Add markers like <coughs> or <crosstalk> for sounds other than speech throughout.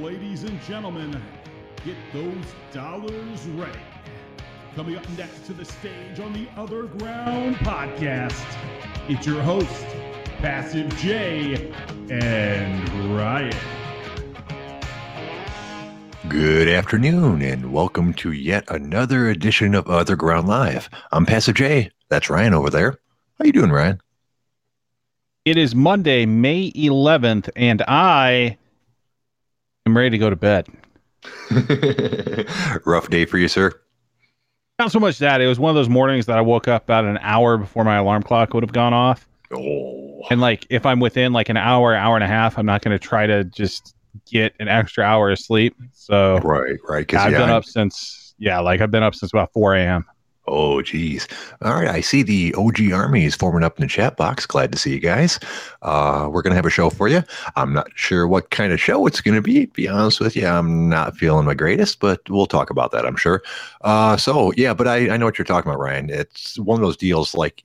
Ladies and gentlemen, get those dollars ready. Coming up next to the stage on the OtherGround podcast, it's your host, Passive J and Ryan. Good afternoon, and welcome to yet another edition of OtherGround Live. I'm Passive J. That's Ryan over there. How you doing, Ryan? It is Monday, May 11th, and I am ready to go to bed. <laughs> <laughs> Rough day for you, sir. Not so much that. It was one of those mornings that I woke up about an hour before my alarm clock would have gone off. Oh, And like, if I'm within like an hour, hour and a half, I'm not going to try to just get an extra hour of sleep. So right, right. I've yeah, been I- up since yeah, like I've been up since about 4 a.m. Oh, geez. All right. I see the OG Army is forming up in the chat box. Glad to see you guys. Uh, we're going to have a show for you. I'm not sure what kind of show it's going to be. To be honest with you, I'm not feeling my greatest, but we'll talk about that, I'm sure. Uh, so, yeah, but I, I know what you're talking about, Ryan. It's one of those deals like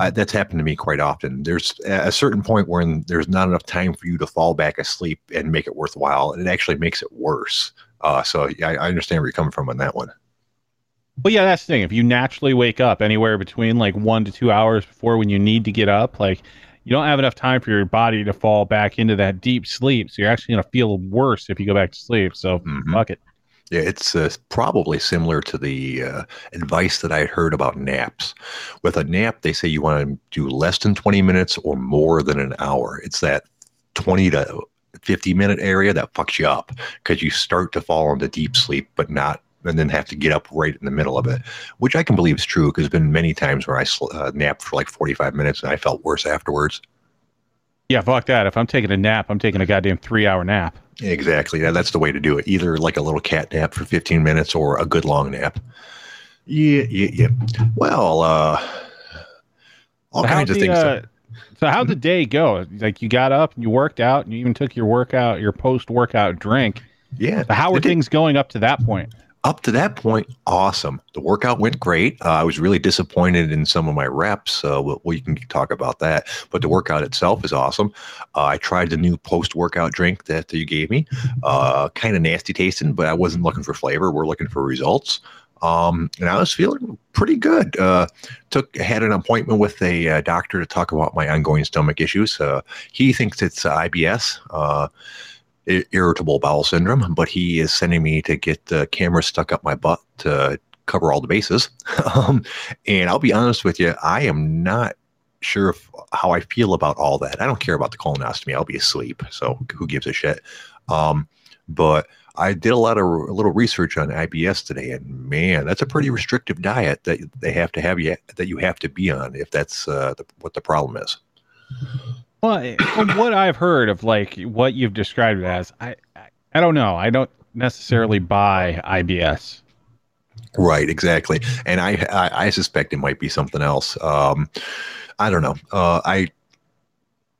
I, that's happened to me quite often. There's a certain point when there's not enough time for you to fall back asleep and make it worthwhile. And it actually makes it worse. Uh, so, yeah, I, I understand where you're coming from on that one. Well, yeah, that's the thing. If you naturally wake up anywhere between like one to two hours before when you need to get up, like you don't have enough time for your body to fall back into that deep sleep. So you're actually going to feel worse if you go back to sleep. So Mhm. fuck it. Yeah, it's uh, probably similar to the uh, advice that I heard about naps. With a nap, they say you want to do less than 20 minutes or more than an hour. It's that 20 to 50 minute area that fucks you up because you start to fall into deep sleep, but not, and then have to get up right in the middle of it, which I can believe is true because there's been many times where I sl- uh, napped for like 45 minutes and I felt worse afterwards. Yeah, fuck that. If I'm taking a nap, I'm taking a goddamn three hour nap. Exactly. Yeah, that's the way to do it. Either like a little cat nap for 15 minutes or a good long nap. Yeah, yeah, yeah. Well, uh, all So kinds of the, things. uh, so how'd the day go? Like you got up and you worked out and you even took your workout, your post workout drink. yeah. So how day- things going up to that point? Up to that point, awesome. The workout went great. Uh, I was really disappointed in some of my reps. Uh, we, we can talk about that. But the workout itself is awesome. Uh, I tried the new post workout drink that you gave me. Uh, kind of nasty tasting, but I wasn't looking for flavor. We're looking for results. Um, and I was feeling pretty good. Uh, took had an appointment with a uh, doctor to talk about my ongoing stomach issues. Uh, he thinks it's uh, IBS. Irritable bowel syndrome, but he is sending me to get the camera stuck up my butt to cover all the bases. <laughs> um, and I'll be honest with you, I am not sure if, how I feel about all that. I don't care about the colonoscopy. I'll be asleep, so who gives a shit? Um, but I did a lot of a little research on IBS today, and man, that's a pretty restrictive diet that they have to have you that you have to be on if that's uh, the, what the problem is. Well, from what I've heard of like what you've described it as, I, I I don't know. I don't necessarily buy IBS. Right, exactly. And I, I, I suspect it might be something else. Um, I don't know. Uh, I,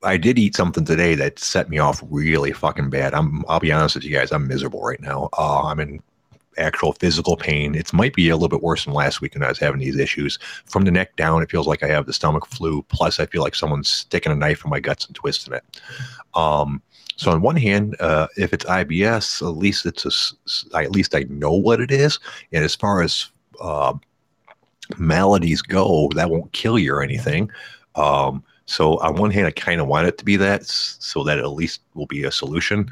I did eat something today that set me off really fucking bad. I'm, I'll be honest with you guys. I'm miserable right now. Uh, I'm in actual physical pain. It might be a little bit worse than last week when I was having these issues. From the neck down, it feels like I have the stomach flu. Plus, I feel like someone's sticking a knife in my guts and twisting it. Um, so on one hand, uh, if it's IBS, at least it's a, at least I know what it is. And as far as uh, maladies go, that won't kill you or anything. Um, so on one hand, I kind of want it to be that, so that at least will be a solution.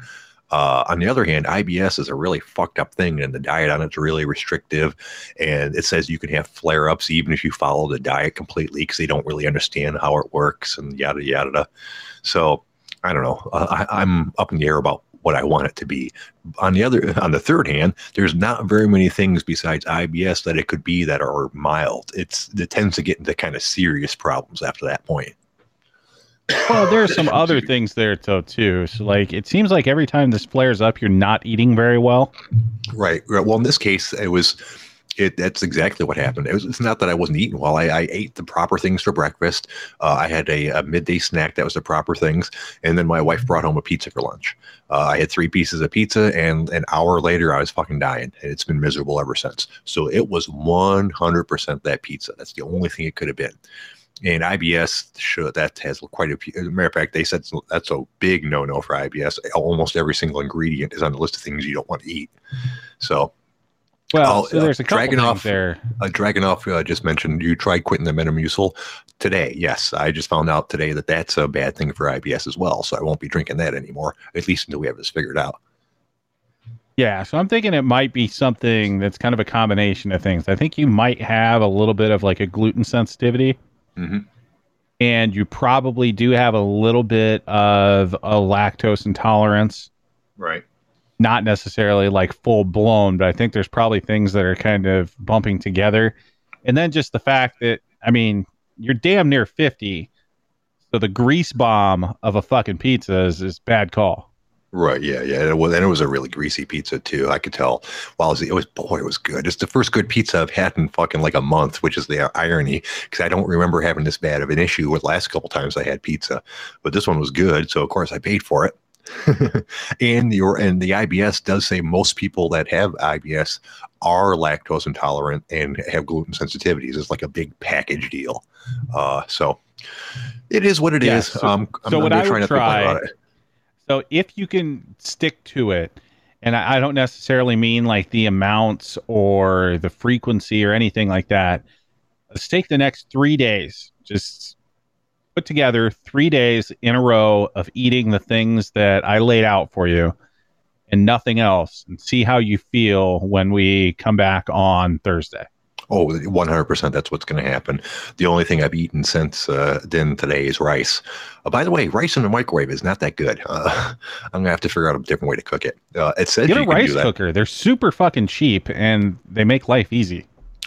Uh, on the other hand, IBS is a really fucked up thing, and the diet on it's really restrictive. And it says you can have flare ups even if you follow the diet completely because they don't really understand how it works and yada yada. yada. So I don't know. Uh, I, I'm up in the air about what I want it to be. On the other, on the third hand, there's not very many things besides IBS that it could be that are mild. It's it tends to get into kind of serious problems after that point. Well, there are some other things there though too. So like it seems like every time this flares up, you're not eating very well. Right. right. Well, in this case, it was It, that's exactly what happened. It was, it's not that I wasn't eating well. I, I ate the proper things for breakfast. Uh, I had a, a, midday snack that was the proper things, and then my wife brought home a pizza for lunch. Uh, I had three pieces of pizza, and an hour later, I was fucking dying, and it's been miserable ever since. So it was 100% that pizza. That's the only thing it could have been. And IBS, sure, that has quite a few. As a matter of fact, they said that's a big no no for IBS. Almost every single ingredient is on the list of things you don't want to eat. So well, so there's a couple Dragon off there. A Uh, Dragunov uh, just mentioned you tried quitting the Metamucil today. Yes, I just found out today that that's a bad thing for IBS as well. So I won't be drinking that anymore, at least until we have this figured out. Yeah, so I'm thinking it might be something that's kind of a combination of things. I think you might have a little bit of like a gluten sensitivity, mm-hmm. and you probably do have a little bit of a lactose intolerance. Right not necessarily like full blown, but I think there's probably things that are kind of bumping together. And then just the fact that, I mean, you're damn near 50. So the grease bomb of a fucking pizza is, is bad call. Right. Yeah. Yeah. And It was, and it was a really greasy pizza too. I could tell. While it was, it was, boy, it was good. It's the first good pizza I've had in fucking like a month, which is the irony because I don't remember having this bad of an issue with last couple times I had pizza, but this one was good. So of course I paid for it. and <laughs> your and the IBS does say most people that have IBS are lactose intolerant and have gluten sensitivities. It's like a big package deal. Uh, so it is what it yes. is. So, um, so what I would try. So if you can stick to it, and I, I don't necessarily mean like the amounts or the frequency or anything like that. Let's take the next three days. Just put together three days in a row of eating the things that I laid out for you and nothing else and see how you feel when we come back on Thursday. Oh, 100%. That's what's going to happen. The only thing I've eaten since uh, then today is rice. Uh, by the way, rice in the microwave is not that good. <laughs> Uh, I'm going to have to figure out a different way to cook it. Uh, it says Get a rice cooker. They're super fucking cheap and they make life easy.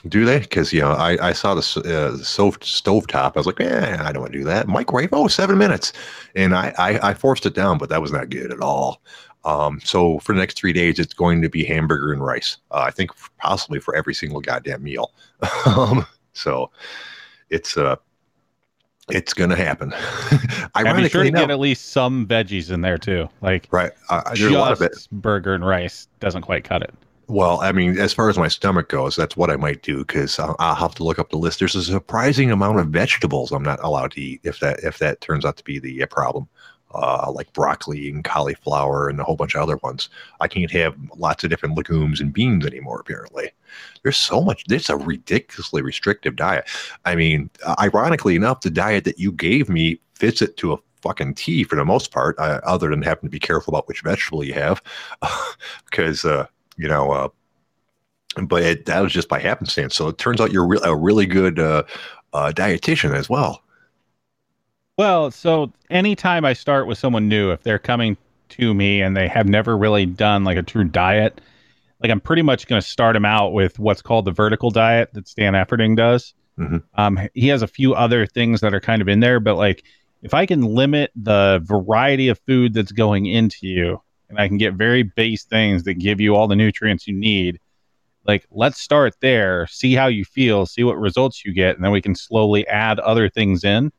Do they? Because you know, I, I saw the uh, stove stove top. I was like, yeah, I don't want to do that. Microwave, oh, seven minutes, and I, I, I forced it down, but that was not good at all. Um, so for the next three days, it's going to be hamburger and rice. Uh, I think possibly for every single goddamn meal. <laughs> um, so it's uh it's gonna happen. <laughs> Ironically, be sure to get at least some veggies in there too. Like right, uh, there's a lot of it. Burger and rice doesn't quite cut it. Well, I mean, as far as my stomach goes, that's what I might do because I'll, I'll, have to look up the list. There's a surprising amount of vegetables I'm not allowed to eat if that if that turns out to be the uh, problem. Uh, like broccoli and cauliflower and a whole bunch of other ones. I can't have lots of different legumes and beans anymore. Apparently, there's so much. It's a ridiculously restrictive diet. I mean, ironically enough, the diet that you gave me fits it to a fucking T for the most part, uh, other than having to be careful about which vegetable you have, <laughs> because uh, you know, uh, but it, that was just by happenstance. So it turns out you're re- a really good uh, uh, dietitian as well. Well, so anytime I start with someone new, if they're coming to me and they have never really done like a true diet, like I'm pretty much going to start them out with what's called the vertical diet that Stan Efferding does. Mm-hmm. Um, he has a few other things that are kind of in there, but like if I can limit the variety of food that's going into you, and I can get very base things that give you all the nutrients you need. Like, let's start there, see how you feel, see what results you get, and then we can slowly add other things in.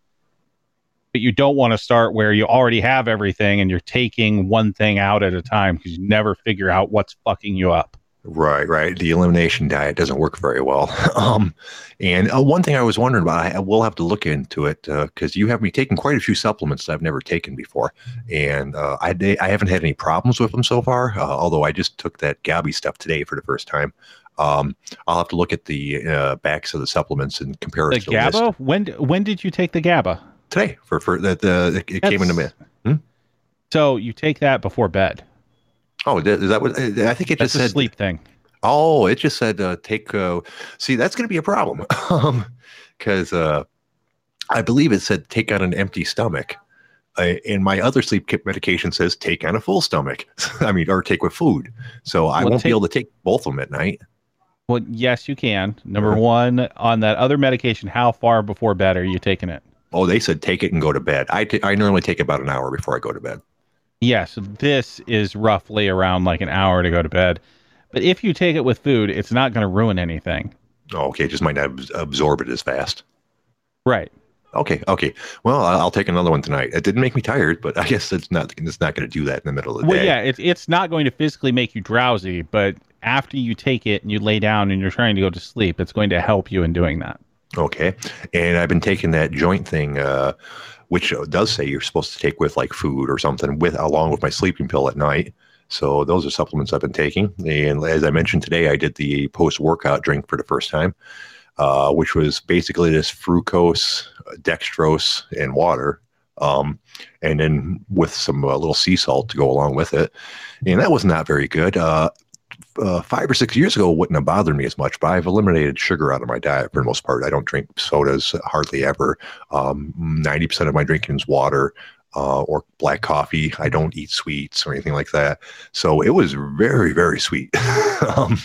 But you don't want to start where you already have everything and you're taking one thing out at a time because you never figure out what's fucking you up. Right, right. The elimination diet doesn't work very well. <laughs> um, and uh, one thing I was wondering about, I, I will have to look into it because uh, you have me taking quite a few supplements that I've never taken before, and uh, I I haven't had any problems with them so far. Uh, although I just took that GABA stuff today for the first time. Um, I'll have to look at the uh, backs of the supplements and compare the it to the GABA. List. When when did you take the GABA? Today for for that the it That's, came into me. Hmm? So you take that before bed. Oh, is that what I think it that's just said? sleep thing. Oh, it just said uh, take. Uh, see, that's going to be a problem because <laughs> um, uh, I believe it said take on an empty stomach. Uh, and my other sleep kit medication says take on a full stomach. <laughs> I mean, or take with food. So I well, won't take, be able to take both of them at night. Well, yes, you can. Number uh-huh. one, on that other medication, how far before bed are you taking it? Oh, they said take it and go to bed. I, t- I normally take about an hour before I go to bed. Yes, this is roughly around like an hour to go to bed. But if you take it with food, it's not going to ruin anything. Oh, okay, just might not abs- absorb it as fast. Right. Okay, okay. Well, I'll take another one tonight. It didn't make me tired, but I guess it's not. It's not going to do that in the middle of the Well, day. yeah, it's it's not going to physically make you drowsy, but after you take it and you lay down and you're trying to go to sleep, it's going to help you in doing that. Okay. And I've been taking that joint thing, uh, which does say you're supposed to take with like food or something with along with my sleeping pill at night. So those are supplements I've been taking. And as I mentioned today, I did the post workout drink for the first time, uh, which was basically this fructose, dextrose, and water. Um, and then with some uh, little sea salt to go along with it. And that was not very good. Uh, uh, five or six years ago wouldn't have bothered me as much, but I've eliminated sugar out of my diet for the most part. I don't drink sodas hardly ever. Um, 90% of my drinking is water uh, or black coffee. I don't eat sweets or anything like that. So it was very, very sweet. <laughs> um,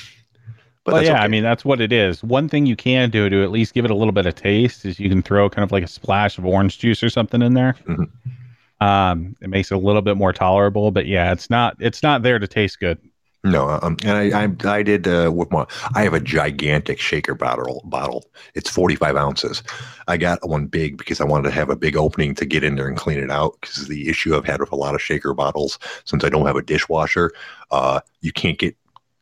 but yeah, okay. I mean that's what it is. One thing you can do to at least give it a little bit of taste is you can throw kind of like a splash of orange juice or something in there. Mhm. Um, it makes it a little bit more tolerable, but yeah, it's not it's not there to taste good. No, um, and I, I, I did uh, with my. I have a gigantic shaker bottle. Bottle. It's forty five ounces. I got one big because I wanted to have a big opening to get in there and clean it out. Because the issue I've had with a lot of shaker bottles, since I don't have a dishwasher, uh, you can't get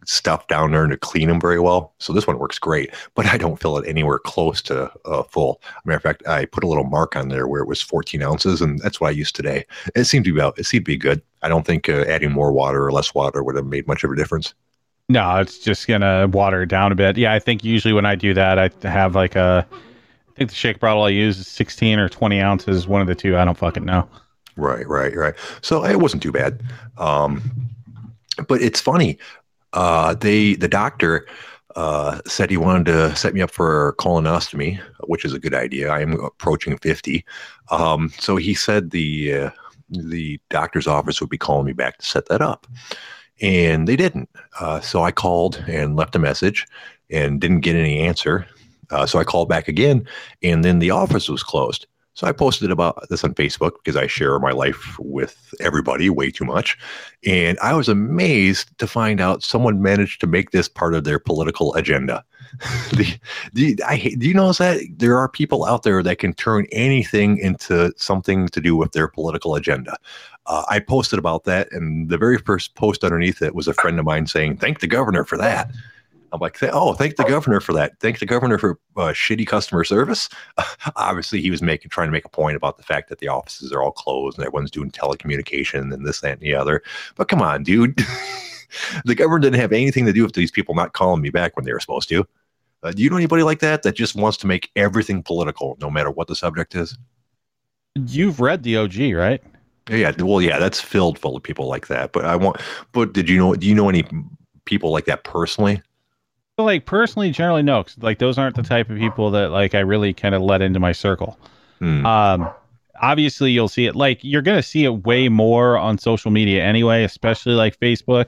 stuff down there to clean them very well. So this one works great, but I don't fill it anywhere close to uh, full. Matter of fact, I put a little mark on there where it was fourteen ounces, and that's what I used today. It seemed to be about. It seemed to be good. I don't think uh, adding more water or less water would have made much of a difference. No, it's just gonna water it down a bit. Yeah, I think usually when I do that, I have like a. I think the shake bottle I use is 16 or 20 ounces, one of the two. I don't fucking know. Right, right, right. So it wasn't too bad. Um, but it's funny. Uh, they the doctor uh, said he wanted to set me up for colonoscopy, which is a good idea. I am approaching fifty. Um, so he said the uh, the doctor's office would be calling me back to set that up, and they didn't. Uh, so I called and left a message and didn't get any answer. Uh, so I called back again, and then the office was closed. So I posted about this on Facebook because I share my life with everybody way too much. And I was amazed to find out someone managed to make this part of their political agenda. <laughs> the, the, I, do you notice that there are people out there that can turn anything into something to do with their political agenda? Uh, I posted about that, and the very first post underneath it was a friend of mine saying, Thank the governor for that. I'm like, oh, thank the governor for that. Thank the governor for uh, shitty customer service. <laughs> obviously, he was making trying to make a point about the fact that the offices are all closed and everyone's doing telecommunication and this, that, and the other. But come on, dude. <laughs> the governor didn't have anything to do with these people not calling me back when they were supposed to. Uh, do you know anybody like that that just wants to make everything political, no matter what the subject is? You've read the OG, right? Yeah, well, yeah, that's filled full of people like that. But I want. But did you know? Do you know any people like that personally? So, like personally, generally no, 'cause, like those aren't the type of people that like I really kind of let into my circle. Hmm. Um, obviously, you'll see it like you're gonna see it way more on social media anyway, especially like Facebook,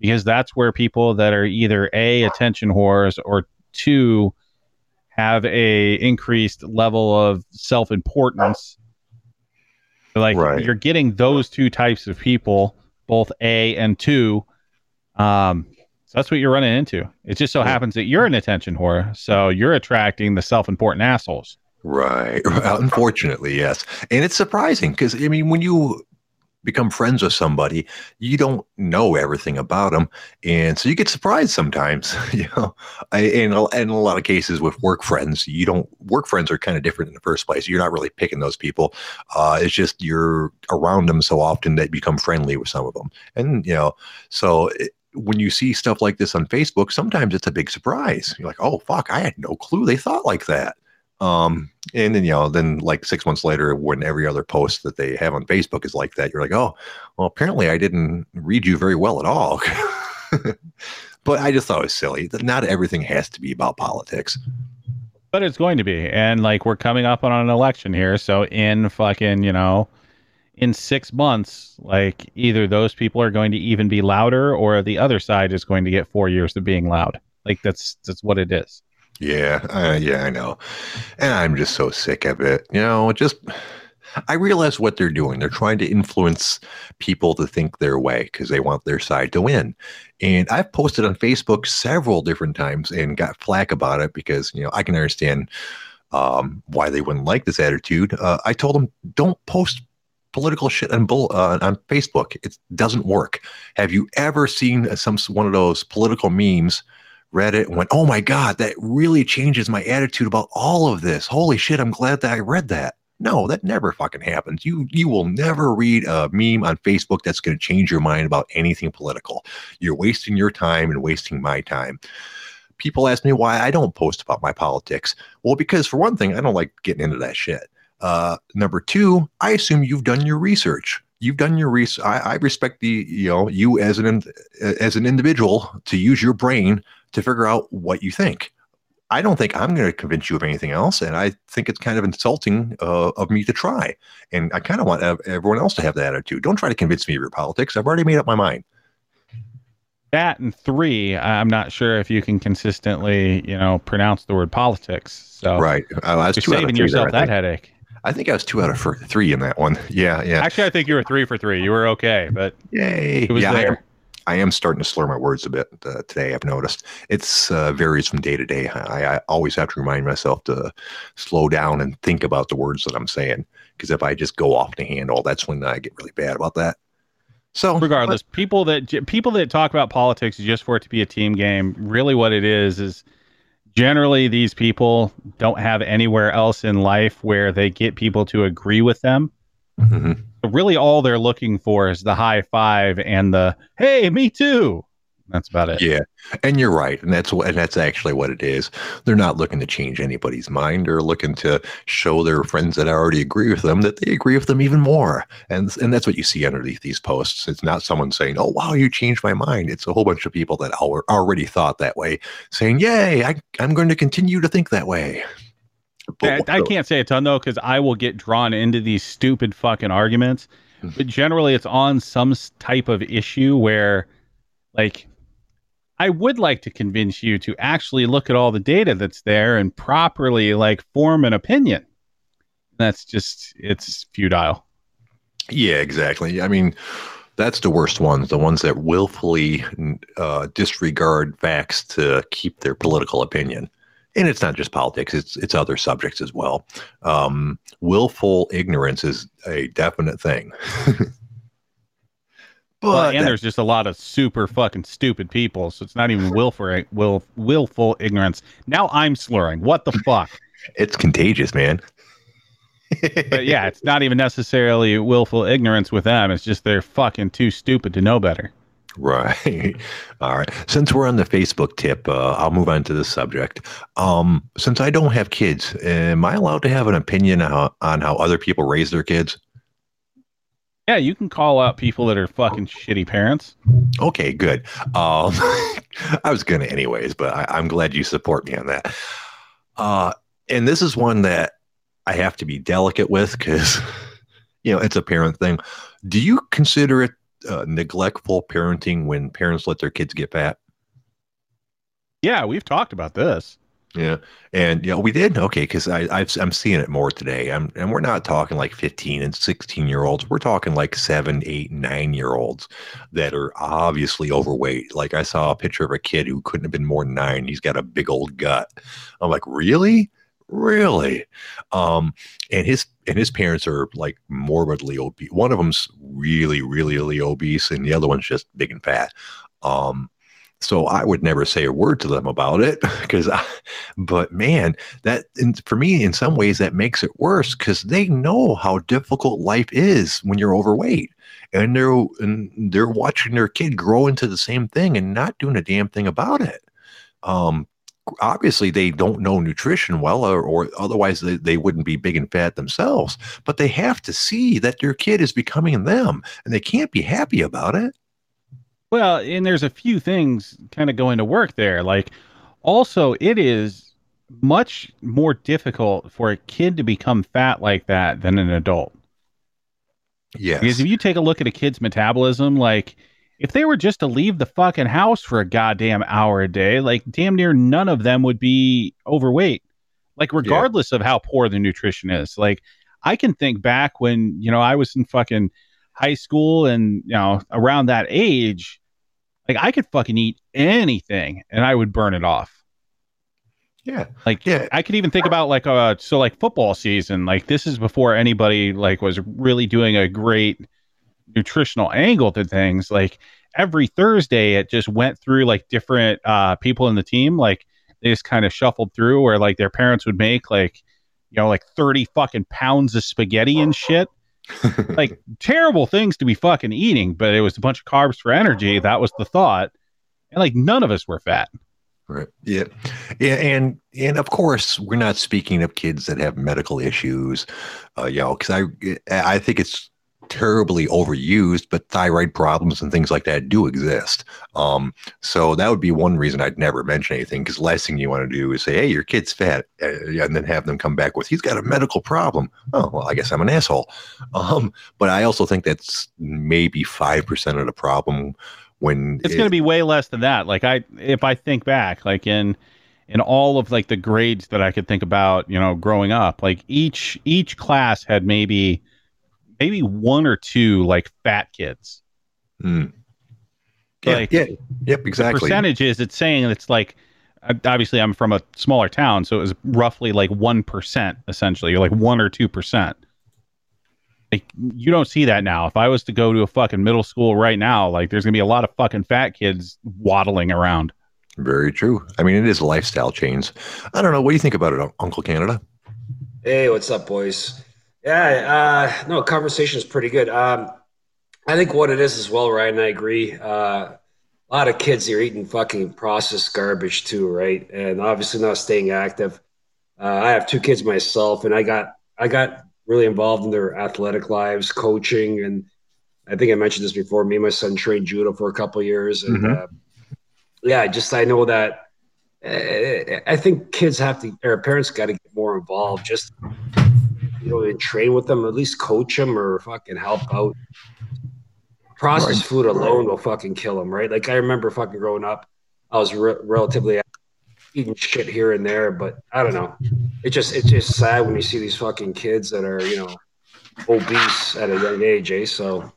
because that's where people that are either a attention whores or two have a increased level of self importance. Like Right. you're getting those two types of people, both A and two. Um, so that's what you're running into. It just so Yeah. happens that you're an attention whore, so you're attracting the self-important assholes. Right. <laughs> Unfortunately, yes. And it's surprising because, I mean, when you become friends with somebody, you don't know everything about them. And so you get surprised sometimes, <laughs> you know. I, in, a, in a lot of cases with work friends, you don't, work friends are kind of different in the first place. You're not really picking those people. Uh, it's just you're around them so often that you become friendly with some of them. And, you know, so it, when you see stuff like this on Facebook, sometimes it's a big surprise. You're like, oh, fuck, I had no clue they thought like that. Um, and then, you know, then like six months later, when every other post that they have on Facebook is like that, you're like, oh, well, apparently I didn't read you very well at all. <laughs> but I just thought it was silly that not everything has to be about politics. But it's going to be. And like we're coming up on an election here, so in fucking, you know, in 6 months, like either those people are going to even be louder or the other side is going to get 4 years of being loud. Like that's that's what it is. Yeah, uh, yeah, I know. And I'm just so sick of it. You know, just I realize what they're doing. They're trying to influence people to think their way because they want their side to win. And I've posted on Facebook several different times and got flack about it because, you know, I can understand um, why they wouldn't like this attitude. Uh, I told them, don't post political shit on bull uh, on Facebook. It doesn't work. Have you ever seen some one of those political memes? Read it and went, "Oh my god, that really changes my attitude about all of this." Holy shit, I'm glad that I read that. No, that never fucking happens. You you will never read a meme on Facebook that's going to change your mind about anything political. You're wasting your time and wasting my time. People ask me why I don't post about my politics. Well, because for one thing, I don't like getting into that shit. Uh, number two, I assume you've done your research. You've done your research. I, respect the you know you as an as an individual to use your brain to figure out what you think. I don't think I'm going to convince you of anything else, and I think it's kind of insulting uh, of me to try. And I kind of want everyone else to have that attitude. Don't try to convince me of your politics. I've already made up my mind. That and three, I'm not sure if you can consistently, you know, pronounce the word politics. So right, uh, you're saving yourself there, that headache. I think I was two out of three in that one. Yeah, yeah. Actually, I think you were three for three. You were okay, but yay! It was yeah, there. I am starting to slur my words a bit uh, today. I've noticed it's uh, varies from day to day. I, I, always have to remind myself to slow down and think about the words that I'm saying because if I just go off the handle, that's when I get really bad about that. So regardless, but, people that people that talk about politics just for it to be a team game, really what it is is generally these people don't have anywhere else in life where they get people to agree with them. Mm-hmm really all they're looking for is the high five and the hey, me too. That's about it. Yeah, and you're right, and that's what, and that's actually what it is. They're not looking to change anybody's mind. They're looking to show their friends that already agree with them that they agree with them even more. And and that's what you see underneath these posts. It's not someone saying, "Oh, wow, you changed my mind." It's a whole bunch of people that already thought that way, saying, "Yay, I, I'm going to continue to think that way." I, I, can't say a ton though because I will get drawn into these stupid fucking arguments. Mm-hmm. But generally, it's on some type of issue where, like, I would like to convince you to actually look at all the data that's there and properly like form an opinion. That's just it's futile. Yeah, exactly. I mean, that's the worst ones. The ones that willfully uh, disregard facts to keep their political opinion and it's not just politics; it's it's other subjects as well. Um, willful ignorance is a definite thing. <laughs> But well, and that, there's just a lot of super fucking stupid people, so it's not even willful will willful ignorance. Now I'm slurring. What the fuck? <laughs> it's contagious, man. but yeah, it's not even necessarily willful ignorance with them. It's just they're fucking too stupid to know better. Right. <laughs> All right. Since we're on the Facebook tip, uh, I'll move on to the subject. Um, since I don't have kids, am I allowed to have an opinion on, on how other people raise their kids? Yeah, you can call out people that are fucking shitty parents. Okay, good. Um, <laughs> I was going to, anyways, but I, am glad you support me on that. Uh, and this is one that I have to be delicate with because, <laughs> you know, it's a parent thing. Do you consider it uh, neglectful parenting when parents let their kids get fat? Yeah, we've talked about this. Yeah, and yeah, we did. Okay, because I i am seeing it more today. I'm, and we're not talking like 15 and 16 year olds. We're talking like seven, eight, nine year olds that are obviously overweight. Like I saw a picture of a kid who couldn't have been more than nine. He's got a big old gut. I'm like, really? really um and his and his parents are like morbidly obese one of them's really really really obese and the other one's just big and fat um so I would never say a word to them about it because, but man, that for me, in some ways, that makes it worse because they know how difficult life is when you're overweight, and they're and they're watching their kid grow into the same thing and not doing a damn thing about it. Um, obviously they don't know nutrition well or, or otherwise they, they wouldn't be big and fat themselves but they have to see that their kid is becoming them and they can't be happy about it well and there's a few things kind of going to work there like also it is much more difficult for a kid to become fat like that than an adult yes because if you take a look at a kid's metabolism like if they were just to leave the fucking house for a goddamn hour a day, like damn near none of them would be overweight. Like regardless yeah. of how poor the nutrition is. Like I can think back when, you know, I was in fucking high school and, you know, around that age, like I could fucking eat anything and I would burn it off. Yeah. Like Yeah. I could even think about like uh so like football season. Like this is before anybody like was really doing a great nutritional angle to things. Like every Thursday it just went through like different uh people in the team. Like they just kind of shuffled through where like their parents would make like you know like 30 fucking pounds of spaghetti and shit. Like terrible things to be fucking eating, but it was a bunch of carbs for energy. That was the thought. And like none of us were fat. Right. Yeah. Yeah. And and of course, we're not speaking of kids that have medical issues, uh, you know, because I I think it's terribly overused, but thyroid problems and things like that do exist. Um, so that would be one reason I'd never mention anything because last thing you want to do is say, "Hey, your kid's fat," uh, and then have them come back with, "He's got a medical problem." Oh, well, I guess I'm an asshole. Um, but I also think that's maybe five percent of the problem when it's it- going to be way less than that like i if i think back like in in all of like the grades that i could think about you know growing up like each each class had maybe maybe one or two like fat kids Mm. Yeah, Like, yeah, yep, exactly. percentages it's saying it's like obviously i'm from a smaller town so it was roughly like 1% essentially or like 1 or 2% like you don't see that now if i was to go to a fucking middle school right now like there's gonna be a lot of fucking fat kids waddling around Very true. I mean, it is lifestyle change. I don't know. What do you think about it, Uncle Canada? Hey, what's up, boys? Yeah, uh, no, conversation is pretty good. Um, I think what it is as well, Ryan. I agree. Uh, a lot of kids are eating fucking processed garbage too, right? And obviously not staying active. Uh, I have two kids myself, and I got I got really involved in their athletic lives, coaching, and I think I mentioned this before. Me and my son trained judo for a couple of years, and Mhm. uh, yeah, just I know that. Uh, I think kids have to, or parents got to get more involved. Just you know, and train with them, at least coach them or fucking help out. Processed food alone will fucking kill them, right? Like I remember fucking growing up, I was re- relatively eating shit here and there, but I don't know. It just it's just sad when you see these fucking kids that are you know obese at a young age, eh? So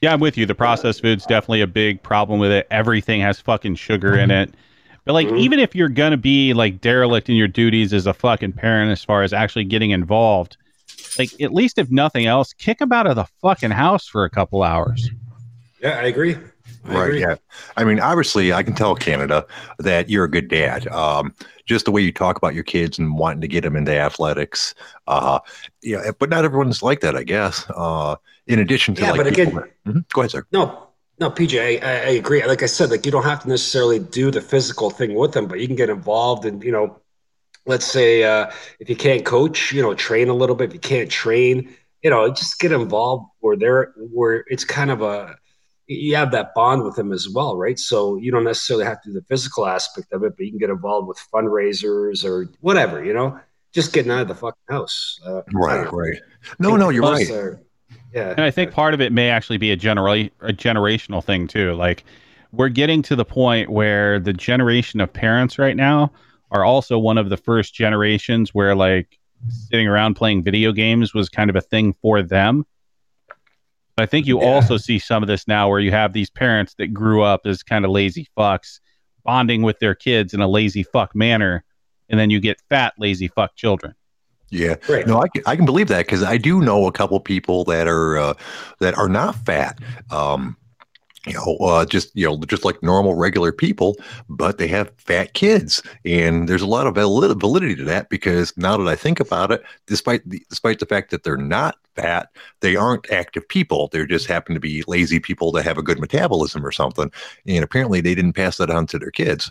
Yeah, I'm with you. The processed food's definitely a big problem with it. Everything has fucking sugar in it. But like Mhm. even if you're gonna be like derelict in your duties as a fucking parent as far as actually getting involved, like at least if nothing else, kick them out of the fucking house for a couple hours. yeah, I agree. I Right. agree. Yeah. I mean, obviously, I can tell Canada that you're a good dad. Um, just the way you talk about your kids and wanting to get them into athletics. Uh, yeah, but not everyone's like that, I guess. Uh, in addition to Yeah, like, but people again- that- Mhm. go ahead, sir. No, no, PJ, I, I agree. Like I said, like you don't have to necessarily do the physical thing with them, but you can get involved and, you know, let's say uh, if you can't coach, you know, train a little bit. If you can't train, you know, just get involved where they're where it's kind of a you have that bond with them as well, right? So you don't necessarily have to do the physical aspect of it, but you can get involved with fundraisers or whatever, you know, just getting out of the fucking house. Uh, Right, right. No, no, you're right. uh, yeah. And I think part of it may actually be a generally a generational thing too. Like we're getting to the point where the generation of parents right now are also one of the first generations where like sitting around playing video games was kind of a thing for them. I think you Yeah. also see some of this now where you have these parents that grew up as kind of lazy fucks bonding with their kids in a lazy fuck manner and then you get fat lazy fuck children. Yeah. Right. No, I can, I can believe that because I do know a couple people that are uh, that are not fat. Um, you know, uh, just you know, just like normal, regular people, but they have fat kids, and there's a lot of validity to that because now that I think about it, despite the, despite the fact that they're not fat, they aren't active people. They just happen to be lazy people that have a good metabolism or something, and apparently they didn't pass that on to their kids.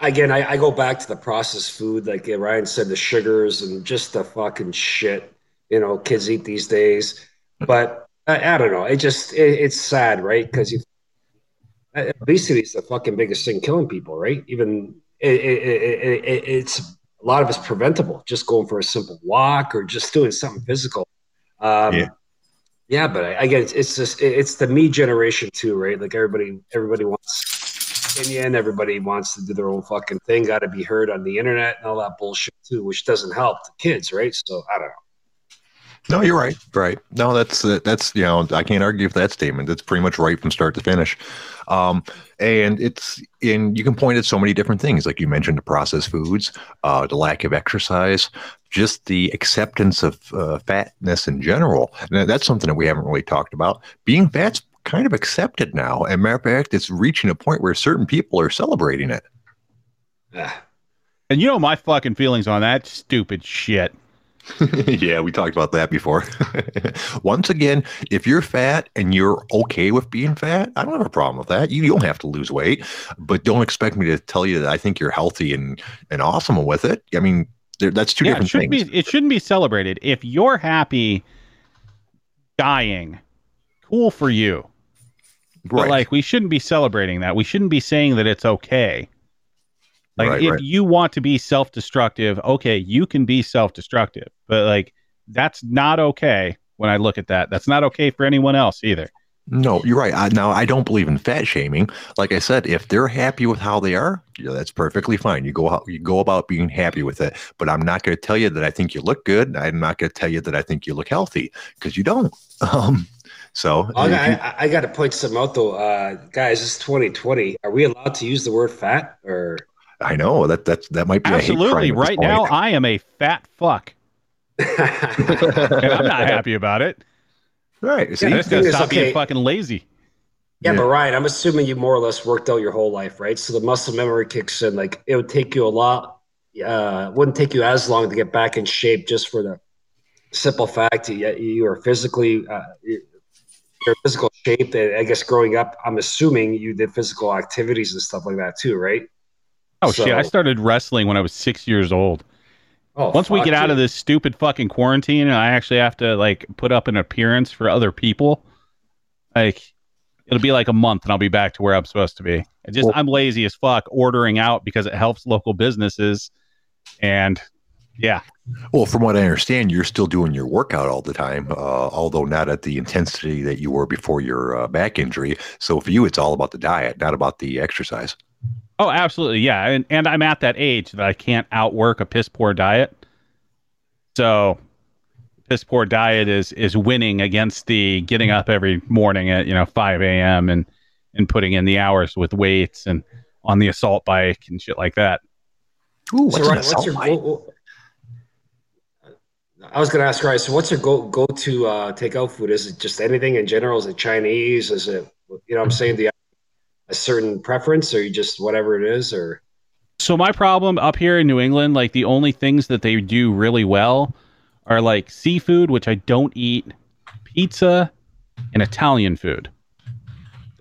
Again, I, I go back to the processed food, like Ryan said, the sugars and just the fucking shit you know kids eat these days. But I, I don't know. It just it, it's sad, right? Because you obesity is the fucking biggest thing killing people, right? Even it, it, it, it's a lot of it's preventable. Just going for a simple walk or just doing something physical. Um, Yeah. yeah, but I, I get it's, it's just it's the me generation too, right? Like everybody everybody wants opinion. Everybody wants to do their own fucking thing. Got to be heard on the internet and all that bullshit too, which doesn't help the kids, right? So I don't know. No, you're right. Right. No, that's uh, that's you know I can't argue with that statement. That's pretty much right from start to finish. Um, and it's and you can point at so many different things, like you mentioned, the processed foods, uh, the lack of exercise, just the acceptance of uh, fatness in general. And that's something that we haven't really talked about. Being fat's kind of accepted now, and matter of fact, it's reaching a point where certain people are celebrating it. And you know my fucking feelings on that stupid shit. <laughs> yeah, we talked about that before. <laughs> Once again, if you're fat and you're okay with being fat, I don't have a problem with that. You, you don't have to lose weight, but don't expect me to tell you that I think you're healthy and, and awesome with it. I mean, there, that's two yeah, different shouldn't things. be it shouldn't be celebrated. If you're happy dying, cool for you. But like we shouldn't be celebrating that. We shouldn't be saying that it's okay. Like Right, if right. you want to be self-destructive, okay, you can be self-destructive. But like that's not okay when I look at that. That's not okay for anyone else either. no, you're right. I, now, I don't believe in fat shaming. Like I said, if they're happy with how they are, yeah, that's perfectly fine. You go out, you go about being happy with it. But I'm not going to tell you that I think you look good. I'm not going to tell you that I think you look healthy because you don't. <laughs> Um, so I, you- I, I got to point some out though, uh, guys. It's 2020. Are we allowed to use the word fat or? I know that that's that might be a hate crime Absolutely. Right now. I am a fat fuck. <laughs> And I'm not happy about it. Right. See, I'm the just gonna thing is, stop being fucking lazy. Yeah, Yeah. but Ryan, I'm assuming you more or less worked out your whole life, right? So the muscle memory kicks in. Like it would take you a lot. Uh, wouldn't take you as long to get back in shape, just for the simple fact that you, you are physically, uh, you're physical shape. That I guess growing up, I'm assuming you did physical activities and stuff like that too, right? Oh shit! I started wrestling when I was six years old. Oh, Once we get out of this stupid fucking quarantine, and I actually have to like put up an appearance for other people, like it'll be like a month, and I'll be back to where I'm supposed to be. I just Well- I'm lazy as fuck ordering out because it helps local businesses, and yeah, well, from what I understand, you're still doing your workout all the time, uh, although not at the intensity that you were before your uh, back injury. So for you, it's all about the diet, not about the exercise. oh absolutely, yeah, and and I'm at that age that I can't outwork a piss poor diet, so piss poor diet is is winning against the getting up every morning at you know 5 a.m. and and putting in the hours with weights and on the assault bike and shit like that. Ooh, So, what's an Ryan, what's assault your bike? go? I was going to ask, Ryan. So, what's your go go to uh, takeout food? Is it just anything in general? Is it Chinese? Is it you know? what I'm saying, the a certain preference, or you just whatever it is, or So my problem up here in New England, like the only things that they do really well are like seafood, which I don't eat, pizza, and Italian food.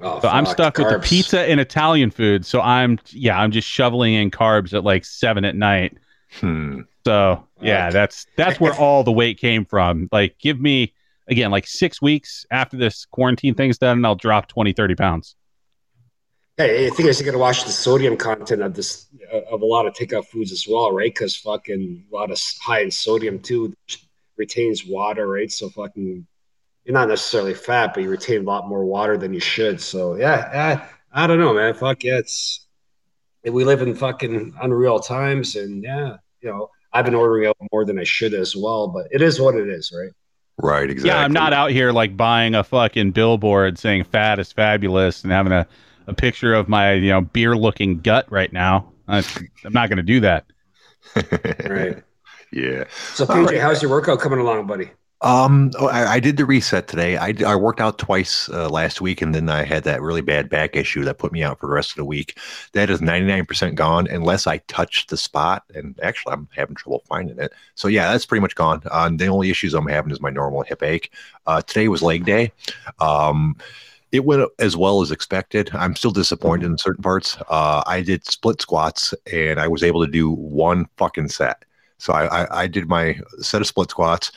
oh, So I'm fuck, stuck with the pizza and Italian food. So I'm yeah, I'm just shoveling in carbs at like seven at night. Hmm. So yeah, Okay. that's that's where all the weight came from. Like give me again like six weeks after this quarantine thing's done, and I'll drop 20, 30 pounds. Hey, I think I you got to watch the sodium content of this of a lot of takeout foods as well, right? Because fucking a lot of high in sodium too retains water, right? So fucking you're not necessarily fat, but you retain a lot more water than you should. So yeah, I, I don't know, man. Fuck yeah, it's we live in fucking unreal times, and yeah, you know, I've been ordering out more than I should as well, but it is what it is, right? Right. Exactly. Yeah, I'm not out here like buying a fucking billboard saying fat is fabulous and having a, a picture of my, you know, beer looking gut right now. I, I'm not going to do that. <laughs> Right. yeah. So PJ, right. how's your workout coming along, buddy? Um, oh, I, I did the reset today. I, I worked out twice uh, last week, and then I had that really bad back issue that put me out for the rest of the week. That is 99% gone unless I touch the spot. And actually, I'm having trouble finding it. So, yeah, that's pretty much gone. Uh, the only issues I'm having is my normal hip ache. Uh, today was leg day. Um, it went as well as expected. I'm still disappointed in certain parts. Uh, I did split squats, and I was able to do one fucking set. So I, I, I did my set of split squats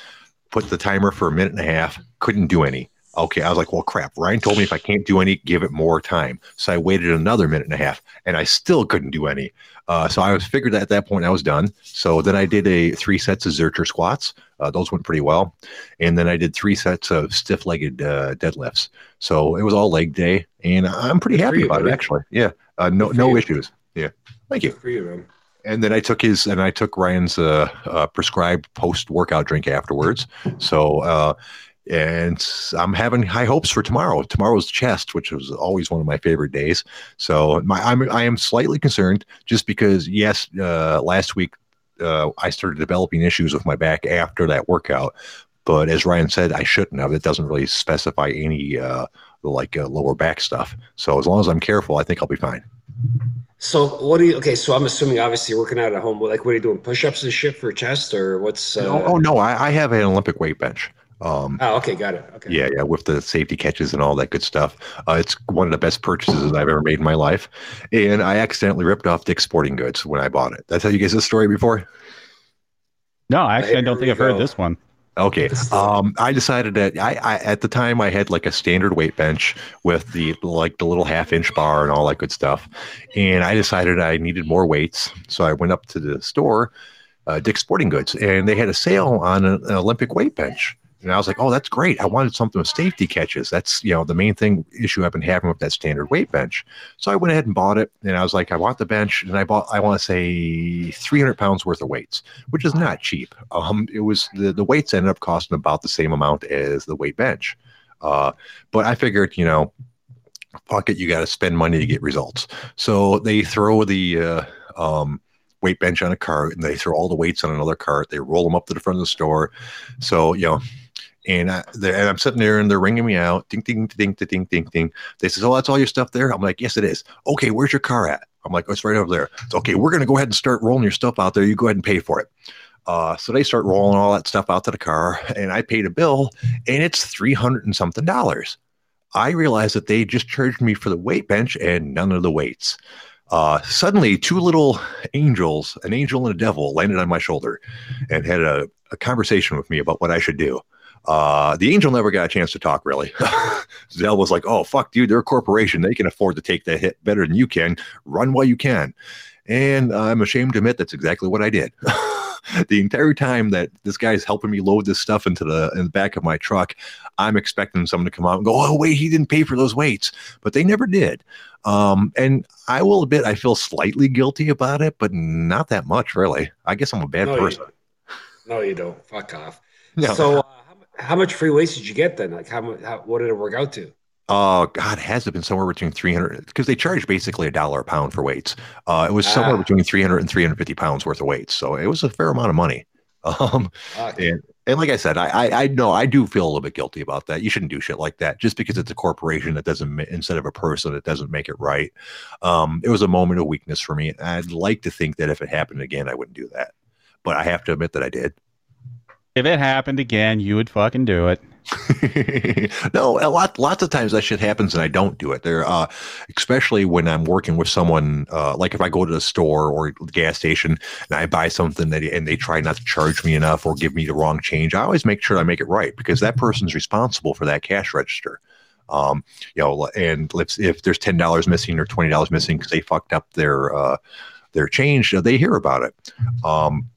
put the timer for a minute and a half couldn't do any Okay, I was like, well, crap. Ryan told me if I can't do any, give it more time. So I waited another minute and a half, and I still couldn't do any. Uh, so I was figured that at that point I was done. So then I did a three sets of Zercher squats. Uh, those went pretty well, and then I did three sets of stiff-legged uh, deadlifts. So it was all leg day, and I'm pretty Good happy you, about it actually. Yeah, uh, no no issues. Yeah, thank you. For you, man. And then I took his and I took Ryan's uh, uh, prescribed post workout drink afterwards. So uh, and I'm having high hopes for tomorrow. Tomorrow's chest, which was always one of my favorite days. So my I'm I am slightly concerned just because yes, uh, last week uh, I started developing issues with my back after that workout. But as Ryan said, I shouldn't have. It doesn't really specify any uh, like lower back stuff. So as long as I'm careful, I think I'll be fine. So what do you? Okay, so I'm assuming obviously you're working out at home. Like, what are you doing? Push-ups and shit for chest, or what's? Uh, oh, oh no, I, I have an Olympic weight bench. Um, oh, okay, got it. Okay. Yeah, yeah, with the safety catches and all that good stuff. Uh, it's one of the best purchases I've ever made in my life. And I accidentally ripped off Dick's Sporting Goods when I bought it. Did I tell you guys this story before? No, actually, I There don't think I've heard this one. Okay. This is the- Um, I decided that I, I at the time I had like a standard weight bench with the like the little half inch bar and all that good stuff, and I decided I needed more weights, so I went up to the store, uh, Dick's Sporting Goods, and they had a sale on an, an Olympic weight bench. And I was like, "Oh, that's great! I wanted something with safety catches. That's you know the main thing issue I've been having with that standard weight bench." So I went ahead and bought it, and I was like, "I want the bench," and I bought I want to say 300 pounds worth of weights, which is not cheap. Um, it was the the weights ended up costing about the same amount as the weight bench, uh, but I figured, you know, fuck it, you got to spend money to get results. So they throw the uh, um, weight bench on a cart, and they throw all the weights on another cart. They roll them up to the front of the store. So you know. And, I, and I'm sitting there and they're ringing me out. Ding, ding, ding, ding, ding, ding, ding. They says, Oh, that's all your stuff there? I'm like, Yes, it is. Okay, where's your car at? I'm like, oh, It's right over there. Okay. We're going to go ahead and start rolling your stuff out there. You go ahead and pay for it. Uh, so they start rolling all that stuff out to the car, and I paid a bill, and it's 300 and something dollars. I realized that they just charged me for the weight bench and none of the weights. Uh, suddenly, two little angels, an angel and a devil, landed on my shoulder and had a, a conversation with me about what I should do. Uh, the angel never got a chance to talk, really. <laughs> Zell was like, oh, fuck, dude, they're a corporation. They can afford to take that hit better than you can. Run while you can. And I'm ashamed to admit that's exactly what I did. <laughs> the entire time that this guy's helping me load this stuff into the in the back of my truck, I'm expecting someone to come out and go, "Oh wait, he didn't pay for those weights," but they never did. Um, and I will admit I feel slightly guilty about it, but not that much, really. I guess I'm a bad no, person. don't. No, you don't. Fuck off. <laughs> No. So, uh, how, much free weights did you get then? Like, how much? How, what did it work out to? Oh God, has it been somewhere between 300 because they charge basically a dollar a pound for weights. Uh, it was somewhere Ah. between 300 and 350 pounds worth of weights, so it was a fair amount of money. <laughs> Um, and and like I said, I, I I know I do feel a little bit guilty about that. You shouldn't do shit like that just because it's a corporation that doesn't instead of a person it doesn't make it right. Um, it was a moment of weakness for me. I'd like to think that if it happened again, I wouldn't do that, but I have to admit that I did. If it happened again, you would fucking do it. <laughs> no, a lot, lots of times that shit happens and I don't do it. There, uh, especially when I'm working with someone, uh, like if I go to the store or gas station and I buy something that and they try not to charge me enough or give me the wrong change, I always make sure I make it right because that person's responsible for that cash register. Um, you know, and if, if there's ten dollars missing or twenty dollars missing because they fucked up their uh, their change, they hear about it. Um,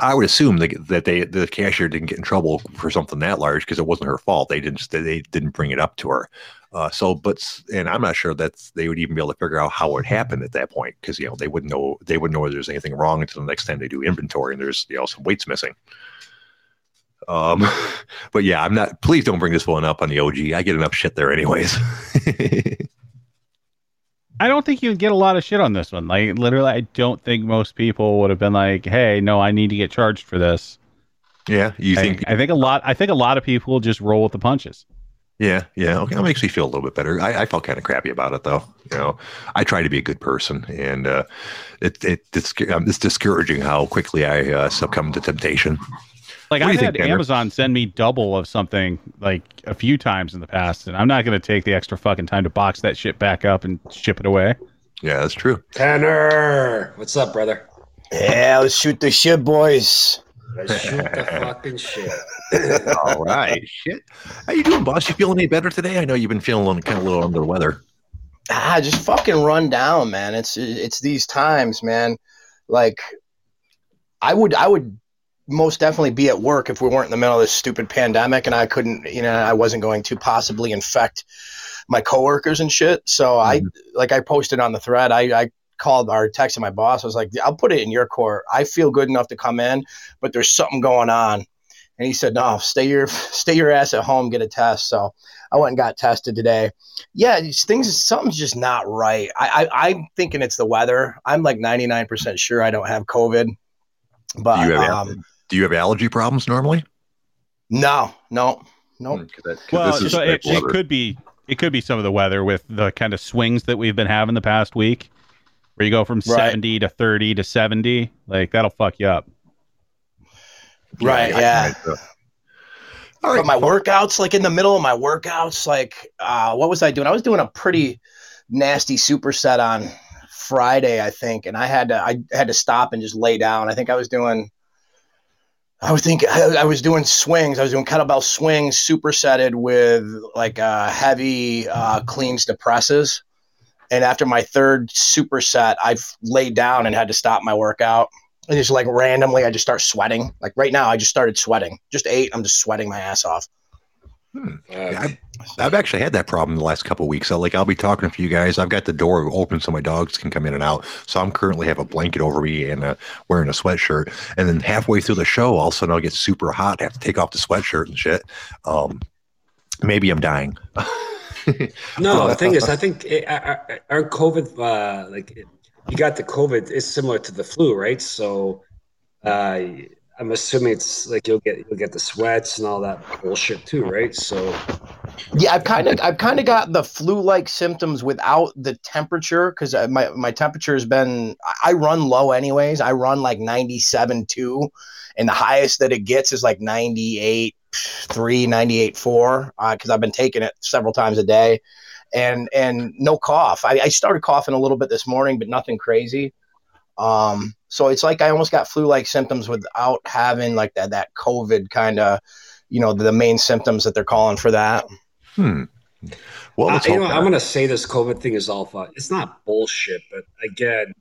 I would assume that, that they the cashier didn't get in trouble for something that large because it wasn't her fault. They didn't they didn't bring it up to her. Uh, so, but and I'm not sure that they would even be able to figure out how it happened at that point because you know they wouldn't know they wouldn't know there's anything wrong until the next time they do inventory and there's you know some weights missing. Um, <laughs> but yeah, I'm not. Please don't bring this one up on the OG. I get enough shit there anyways. <laughs> I don't think you would get a lot of shit on this one. Like literally, I don't think most people would have been like, "Hey, no, I need to get charged for this." yeah, you I, think? I think a lot. I think a lot of people just roll with the punches. Yeah, yeah. Okay, that makes me feel a little bit better. I, I felt kind of crappy about it, though. You know, I try to be a good person, and uh, it, it it's, um, it's discouraging how quickly I uh, succumb to temptation. Like What I've had think, Amazon send me double of something like a few times in the past, and I'm not going to take the extra fucking time to box that shit back up and ship it away. Yeah, that's true. Tanner, what's up, brother? Yeah, let's shoot the shit, boys. Let's shoot the fucking shit. <laughs> All right, shit. How you doing, boss? You feeling any better today? I know you've been feeling kind of a little under the weather. ah, just fucking run down, man. It's it's these times, man. Like, I would I would most definitely be at work if we weren't in the middle of this stupid pandemic and I couldn't, you know, I wasn't going to possibly infect my coworkers and shit. So I like I posted on the thread. I I called or texted my boss. I was like, I'll put it in your court. I feel good enough to come in, but there's something going on. And he said, No, stay your <laughs> stay your ass at home, get a test. So I went and got tested today. Yeah, things something's just not right. I, I I'm thinking it's the weather. I'm like 99% sure I don't have COVID. But um, Do you have allergy problems normally? no, no, no. Hmm, 'cause that- Well, this is so it, it could be it could be some of the weather with the kind of swings that we've been having the past week, where you go from Right. seventy to thirty to seventy. Like that'll fuck you up. Right, I- yeah. I- uh, all right. But my workouts, like in the middle of my workouts, like uh, what was I doing? I was doing a pretty nasty superset on Friday, I think, and I had to I had to stop and just lay down. I think I was doing. I was thinking I, was doing swings. I was doing kettlebell swings, supersetted with like uh, heavy uh, cleans to presses. And after my third superset, I laid down and had to stop my workout. And just like randomly, I just start sweating. Like right now, I just started sweating. Just ate. I'm just sweating my ass off. Yeah, I've, I've actually had that problem the last couple of weeks. So, like, I'll be talking to you guys. I've got the door open so my dogs can come in and out. So I'm currently have a blanket over me and uh, wearing a sweatshirt. And then halfway through the show, all of a sudden I'll get super hot. I have to take off the sweatshirt and shit. Um, maybe I'm dying. <laughs> No, the thing is, I <laughs> think it, our, our COVID, uh, like it, you got the COVID, is similar to the flu, right? So uh, I'm assuming it's like you'll get you'll get the sweats and all that bullshit too, right? So Yeah, I've kind of I've kind of got the flu-like symptoms without the temperature because my my temperature has been I run low anyways. I run like 97 2 and the highest that it gets is like 98 3 98 4 uh, because I've been taking it several times a day and and no cough. I, I started coughing a little bit this morning, but nothing crazy. Um, so it's like I almost got flu-like symptoms without having like that that COVID kind of, you know, the main symptoms that they're calling for that. Hmm. Well, Uh, you know. I'm gonna say this COVID thing is all fun. It's not bullshit, but again,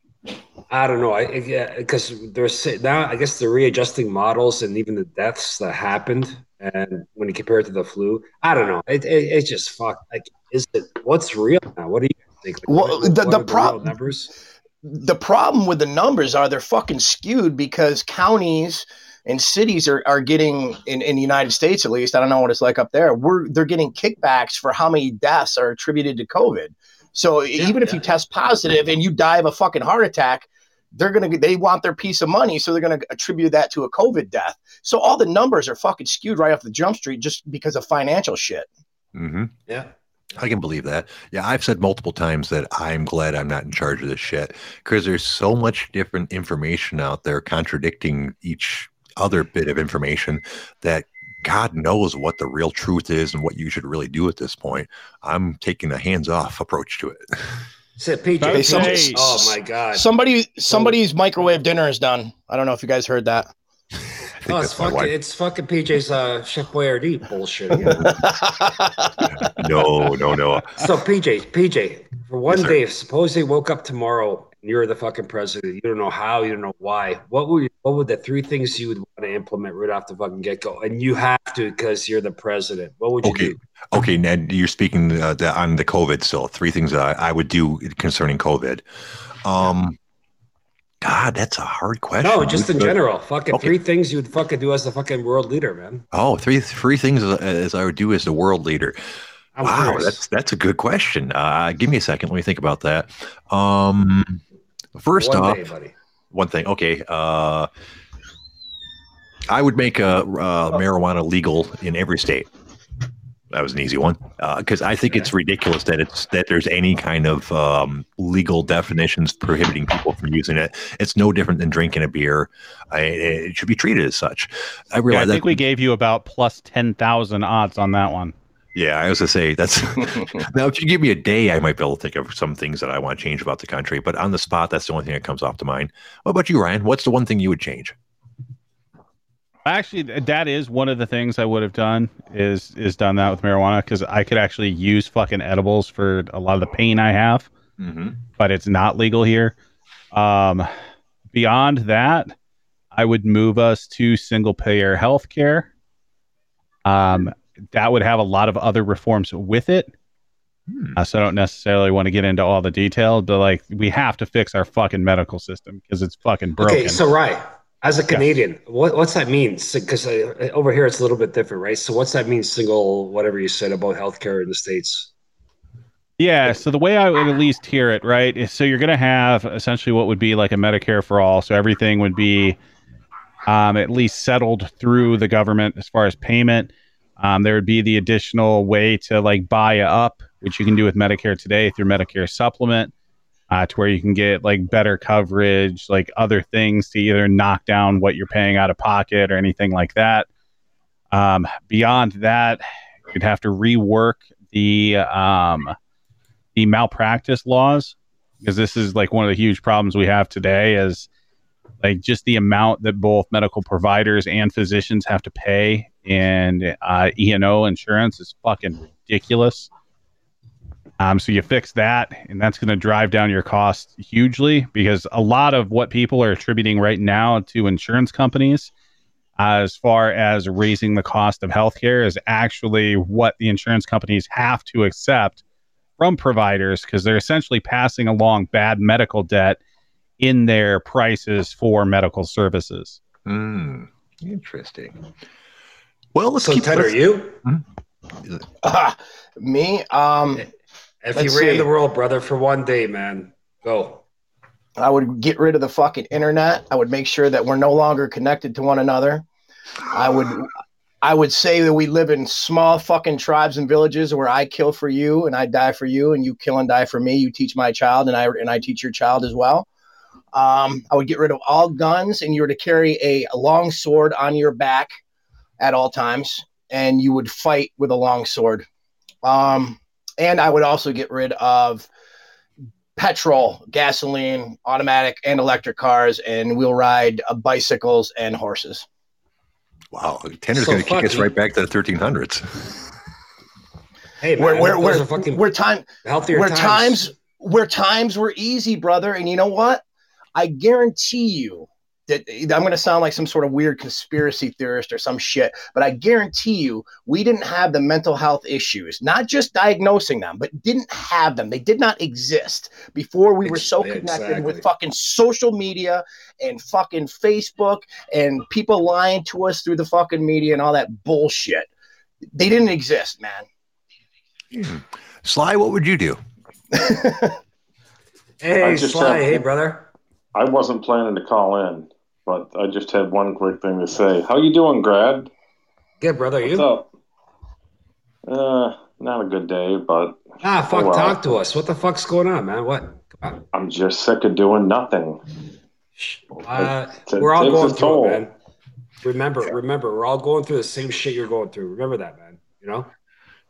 I don't know. I yeah, because they're now, I guess they're readjusting models and even the deaths that happened, and when you compare it to the flu, I don't know. It, it, it's just fuck. Like, is it what's real now? What do you think? Like, Well, what- the- what the are real numbers. The problem with the numbers are they're fucking skewed because counties and cities are, are getting in, in the United States at least, I don't know what it's like up there, we're they're getting kickbacks for how many deaths are attributed to COVID. So even if you test positive and you die of a fucking heart attack, they're gonna they want their piece of money, so they're gonna attribute that to a COVID death. So all the numbers are fucking skewed right off the jump street just because of financial shit. hmm Yeah. I can believe that. Yeah, I've said multiple times that I'm glad I'm not in charge of this shit because there's so much different information out there contradicting each other bit of information that God knows what the real truth is and what you should really do at this point. I'm taking a hands off approach to it. <laughs> Say, PJ. Hey, somebody- PJ. Oh my god. Somebody somebody's microwave dinner is done. I don't know if you guys heard that. <laughs> I think Oh, it's that's my fucking, wife. it's fucking PJ's uh, Chef Boyardee bullshit. again. <laughs> No, no, no. So PJ, PJ, for one Yes, sir. day, suppose they woke up tomorrow and you're the fucking president. You don't know how, you don't know why. What would what would the three things you would want to implement right off the fucking get go? And you have to because you're the president. What would you Okay. do? Okay, Ned, you're speaking uh, the, on the COVID still. Three things that I, I would do concerning COVID. Um, God, that's a hard question. No, just in general. Fucking Okay. three things you would fucking do as the fucking world leader, man. Oh, three three things as, as I would do as the world leader. I'm wow, curious. that's that's a good question. Uh, give me a second. Let me think about that. Um, first one off, day, one thing. Okay, uh, I would make uh, uh, marijuana legal in every state. That was an easy one because I think it's ridiculous that it's that there's any kind of um, legal definitions prohibiting people from using it. It's no different than drinking a beer. I, it should be treated as such. I Yeah, realize I that. think we gave you about plus ten thousand odds on that one. Yeah, I was gonna say that's <laughs> <laughs> now. If you give me a day, I might be able to think of some things that I want to change about the country. But on the spot, that's the only thing that comes off to mind. What about you, Ryan? What's the one thing you would change? Actually, that is one of the things I would have done is is done that with marijuana because I could actually use fucking edibles for a lot of the pain I have, Mm-hmm. but it's not legal here. Um, beyond that, I would move us to single payer healthcare. Um, that would have a lot of other reforms with it. Hmm. Uh, so I don't necessarily want to get into all the detail, but like we have to fix our fucking medical system because it's fucking broken. Okay, so right, as a Canadian, what, what's that mean? Because uh, over here it's a little bit different, right? So what's that mean? Single, whatever you said about healthcare in the states. Yeah, so the way I would at least hear it, right, is so you're going to have essentially what would be like a Medicare for all. So everything would be um, at least settled through the government as far as payment. Um, there would be the additional way to like buy up, which you can do with Medicare today through Medicare supplement, uh, to where you can get like better coverage, like other things to either knock down what you're paying out of pocket or anything like that. Um, beyond that, you'd have to rework the um, the malpractice laws because this is like one of the huge problems we have today is like just the amount that both medical providers and physicians have to pay in uh, E&O insurance is fucking ridiculous. Um, so you fix that, and that's going to drive down your costs hugely because a lot of what people are attributing right now to insurance companies, as far as raising the cost of healthcare, is actually what the insurance companies have to accept from providers because they're essentially passing along bad medical debt in their prices for medical services. Hmm. Interesting. Well, let's So keep Ted, are you? Ah, <laughs> me, um, If Let's you ran see. the world, brother, for one day, man, go. I would get rid of the fucking internet. I would make sure that we're no longer connected to one another. I would I would say that we live in small fucking tribes and villages where I kill for you and I die for you and you kill and die for me. You teach my child and I and I teach your child as well. Um, I would get rid of all guns and you were to carry a, a long sword on your back at all times and you would fight with a long sword. Um, and I would also get rid of petrol, gasoline, automatic, and electric cars, and we'll ride uh, bicycles and horses. Wow, Tanner's So going to kick us right back to the 1300s. Hey, man, Where where those where, are fucking where time healthier where times. times where times were easy, brother. And you know what? I guarantee you that I'm going to sound like some sort of weird conspiracy theorist or some shit, but I guarantee you we didn't have the mental health issues, not just diagnosing them, but didn't have them. They did not exist before we were so Ex- connected with fucking social media and fucking Facebook and people lying to us through the fucking media and all that bullshit. They didn't exist, man. Hmm. Sly, what would you do? <laughs> Hey, Sly, have- hey, brother. I wasn't planning to call in, but I just had one quick thing to say. How you doing, Grad? Good, brother. What's You? up? Uh, not a good day, but Ah, fuck. Oh, well. Talk to us. What the fuck's going on, man? What? Come I'm just sick of doing nothing. on. Uh, It we're all going through it, man. Remember, remember, we're all going through the same shit you're going through. Remember that, man. You know.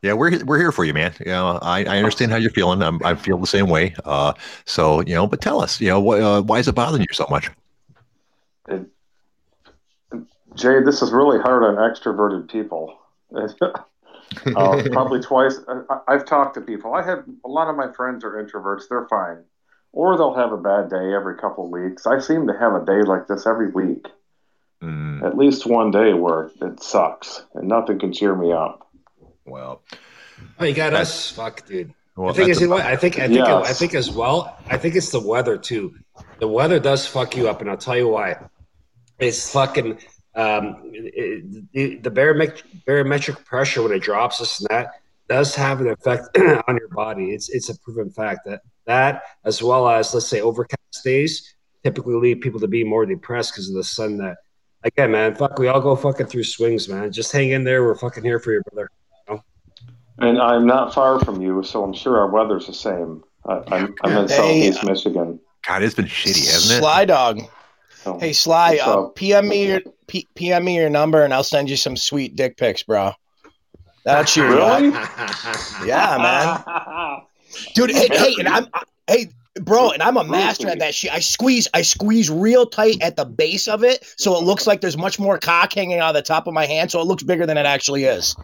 Yeah, we're we're here for you, man. You know, I, I understand how you're feeling. I'm, I feel the same way. Uh, so you know, but tell us, you know, wh- uh, why is it bothering you so much? Jay, this is really hard on extroverted people. <laughs> uh, probably twice. I, I've talked to people. I have a lot of my friends are introverts. They're fine, or they'll have a bad day every couple of weeks. I seem to have a day like this every week. Mm, At least one day where it sucks and nothing can cheer me up. well, Oh, you got us. Fuck, dude. well, the thing that's is, you know what? I think, I think, I think as well. I think it's the weather too. The weather does fuck you up, and I'll tell you why. It's fucking um, it, it, the barometric, barometric pressure when it drops this and that does have an effect <clears throat> on your body. It's it's a proven fact that that as well as let's say overcast days typically lead people to be more depressed because of the sun. That again, man, fuck, we all go fucking through swings, man. Just hang in there. We're fucking here for you, brother. And I'm not far from you, so I'm sure our weather's the same. I, I'm, I'm in Hey, southeast Michigan. God, it's been shitty, hasn't it? Sly dog. So Hey Sly, uh. PM me your P- PM me your number and I'll send you some sweet dick pics, bro. That'll you up. Really? <laughs> Yeah, man. Dude, hey, hey, and I'm Hey, bro, and I'm a master at that shit. I squeeze, I squeeze real tight at the base of it, so it looks like there's much more cock hanging out of the top of my hand, so it looks bigger than it actually is.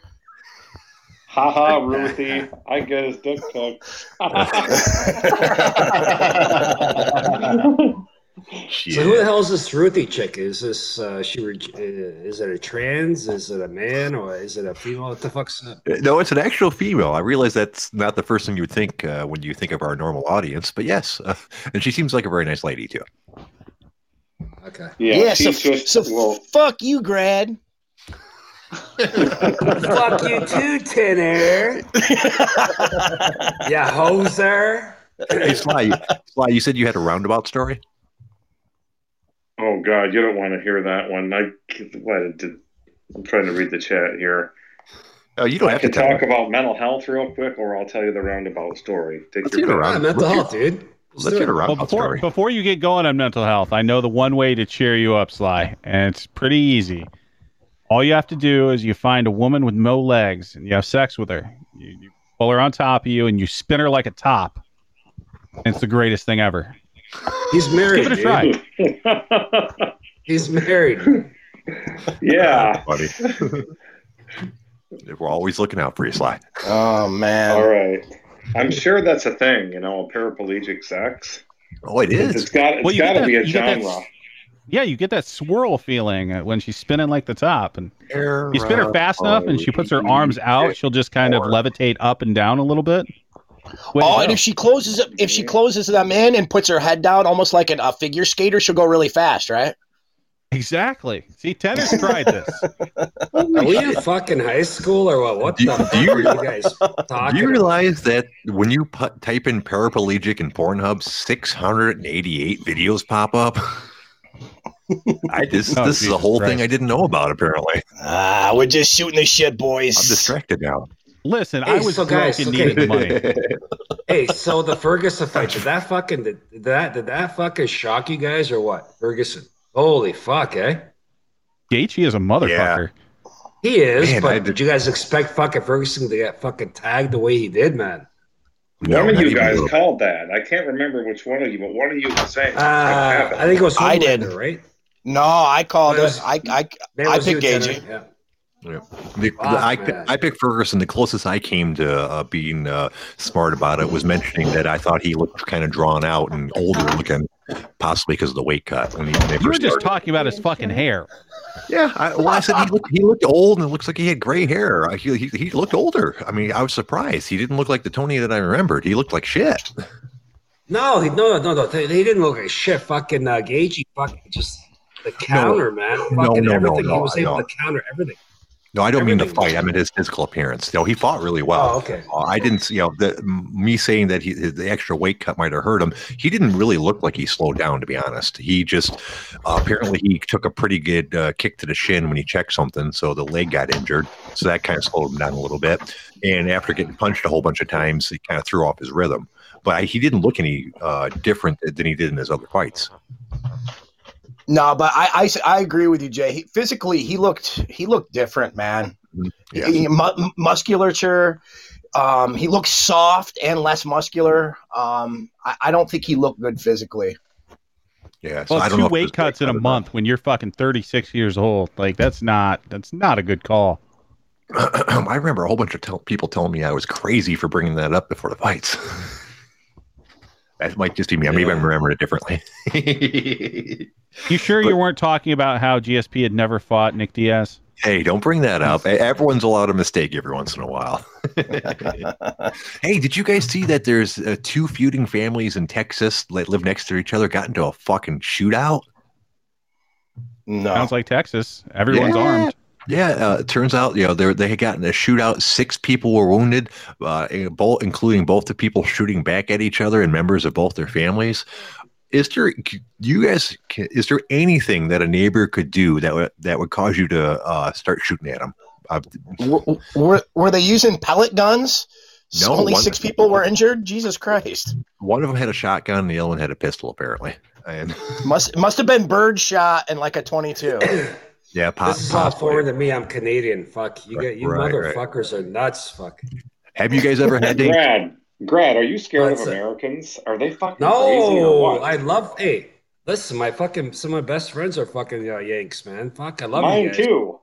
Haha, Ruthie. I get his dick pic. <laughs> <laughs> So who the hell is this Ruthie chick? Is this uh, she? Re- uh, is it a trans? Is it a man or is it a female? What the fuck's up? No, it's an actual female. I realize that's not the first thing you would think uh, when you think of our normal audience, but yes, uh, and she seems like a very nice lady too. Okay. Yeah, Yeah, so, just so well, fuck you, grad. <laughs> Fuck you too, Tinner. <laughs> yeah, hoser. Hey, Sly, Sly, you said you had a roundabout story. Oh God, you don't want to hear that one. I what did I'm trying to read the chat here. Oh, you don't I have to can tell. talk about mental health real quick, or I'll tell you the roundabout story. Take Let's your get around. Mental health, dude. Let's Let's do get a. Well, roundabout before story. before you get going on mental health, I know the one way to cheer you up, Sly, and it's pretty easy. All you have to do is you find a woman with no legs and you have sex with her. You, you pull her on top of you and you spin her like a top. And it's the greatest thing ever. He's married. Give it a try. He's married. <laughs> yeah. buddy. <laughs> We're always looking out for you, Sly. Oh man. All right. I'm sure that's a thing, you know, a paraplegic sex. Oh, it It's is. got it's Well, you got get to that- be a you get that- Yeah, you get that swirl feeling uh, when she's spinning like the top, and you spin her fast enough, and she puts her arms out. She'll just kind of levitate up and down a little bit. Way Oh, go. and if she closes if she closes them in and puts her head down, almost like an, a figure skater, she'll go really fast, right? exactly. See, Tennis tried this. <laughs> Are we in fucking high school or what? What Do- the do you- are you guys Do talking? you about? realize that when you put, type in paraplegic in Pornhub, 688 videos pop up? <laughs> I this Oh, this is a Jesus whole thing I didn't know about. Apparently, Ah, we're just shooting the shit, boys. I'm distracted now. Listen, Hey, I was so broke guys, and okay. needed the money. <laughs> Hey, so the Ferguson fight did that fucking did that did that fucking shock you guys or what? Ferguson, holy fuck, eh? Gaethje is a motherfucker. He is, Man, but did did- you guys expect fucking Ferguson to get fucking tagged the way he did, man? No, one of you guys little. called that. I can't remember which one of you, but one of you was saying. Uh, I think it was I did. Right? no, I called Well, it. I I I was you, picked Tanner. Gaethje. Yeah. The, Fuck, I, I picked Ferguson. The closest I came to uh, being uh, smart about it was mentioning that I thought he looked kind of drawn out and older looking, possibly because of the weight cut when he, when they You were just started. talking about his fucking hair. Yeah, I, well, I said he looked, he looked old and it looks like he had gray hair. I- He, he, he looked older. I mean, I was surprised. He didn't look like the Tony that I remembered. He looked like shit. No, he, no, no, no. They, they didn't look like shit. Fucking uh, Gaethje, fucking just the counter, man. Fucking No, no, no, everything. no, he was able know. to counter everything. No, I don't mean the fight. I mean his physical appearance. No, he fought really well. Oh, okay. Uh, I didn't, you know, the, me saying that he, the extra weight cut might have hurt him. He didn't really look like he slowed down, to be honest. He just uh, apparently he took a pretty good uh, kick to the shin when he checked something, so the leg got injured. So that kind of slowed him down a little bit. And after getting punched a whole bunch of times, he kind of threw off his rhythm. But I, he didn't look any uh, different than he did in his other fights. No, but I, I I agree with you, Jay. He, physically, he looked he looked different, man. Yeah. He- mu- musculature. Um, he looked soft and less muscular. Um, I, I don't think he looked good physically. Yeah. So Well, I don't two know weight cuts in a cut is month when you're fucking 36 years old. Like that's not that's not a good call. <clears throat> I remember a whole bunch of tell- people telling me I was crazy for bringing that up before the fights. <laughs> that might just be me. Maybe I'm remembering it differently. <laughs> You sure But- you weren't talking about how GSP had never fought Nick Diaz? hey, don't bring that up. <laughs> Everyone's allowed a mistake every once in a while. <laughs> hey, did you guys see that there's uh, two feuding families in Texas that live next to each other got into a fucking shootout? No, Sounds like Texas. Everyone's Yeah. armed. Yeah, uh, it turns out you know they they had gotten a shootout. Six people were wounded, uh, both including both the people shooting back at each other and members of both their families. Is there you guys? Is there anything that a neighbor could do that would that would cause you to uh, start shooting at them? Uh, were were they using pellet guns? No, only one- six people were injured. Jesus Christ! one of them had a shotgun, and the other one had a pistol, apparently. And Must must have been bird shot and like a twenty two. <coughs> yeah, pop, This is all possibly. foreign to me. I'm Canadian. Fuck you. Right, Get you right, right. motherfuckers are nuts. Fuck. Have you guys ever had to? Brad, Grad, are you scared That's of. Americans? Are they fucking crazy or No, what? I love. Hey, listen, my fucking some of my best friends are fucking uh, Yanks, man. Fuck, I love Mine you guys. too.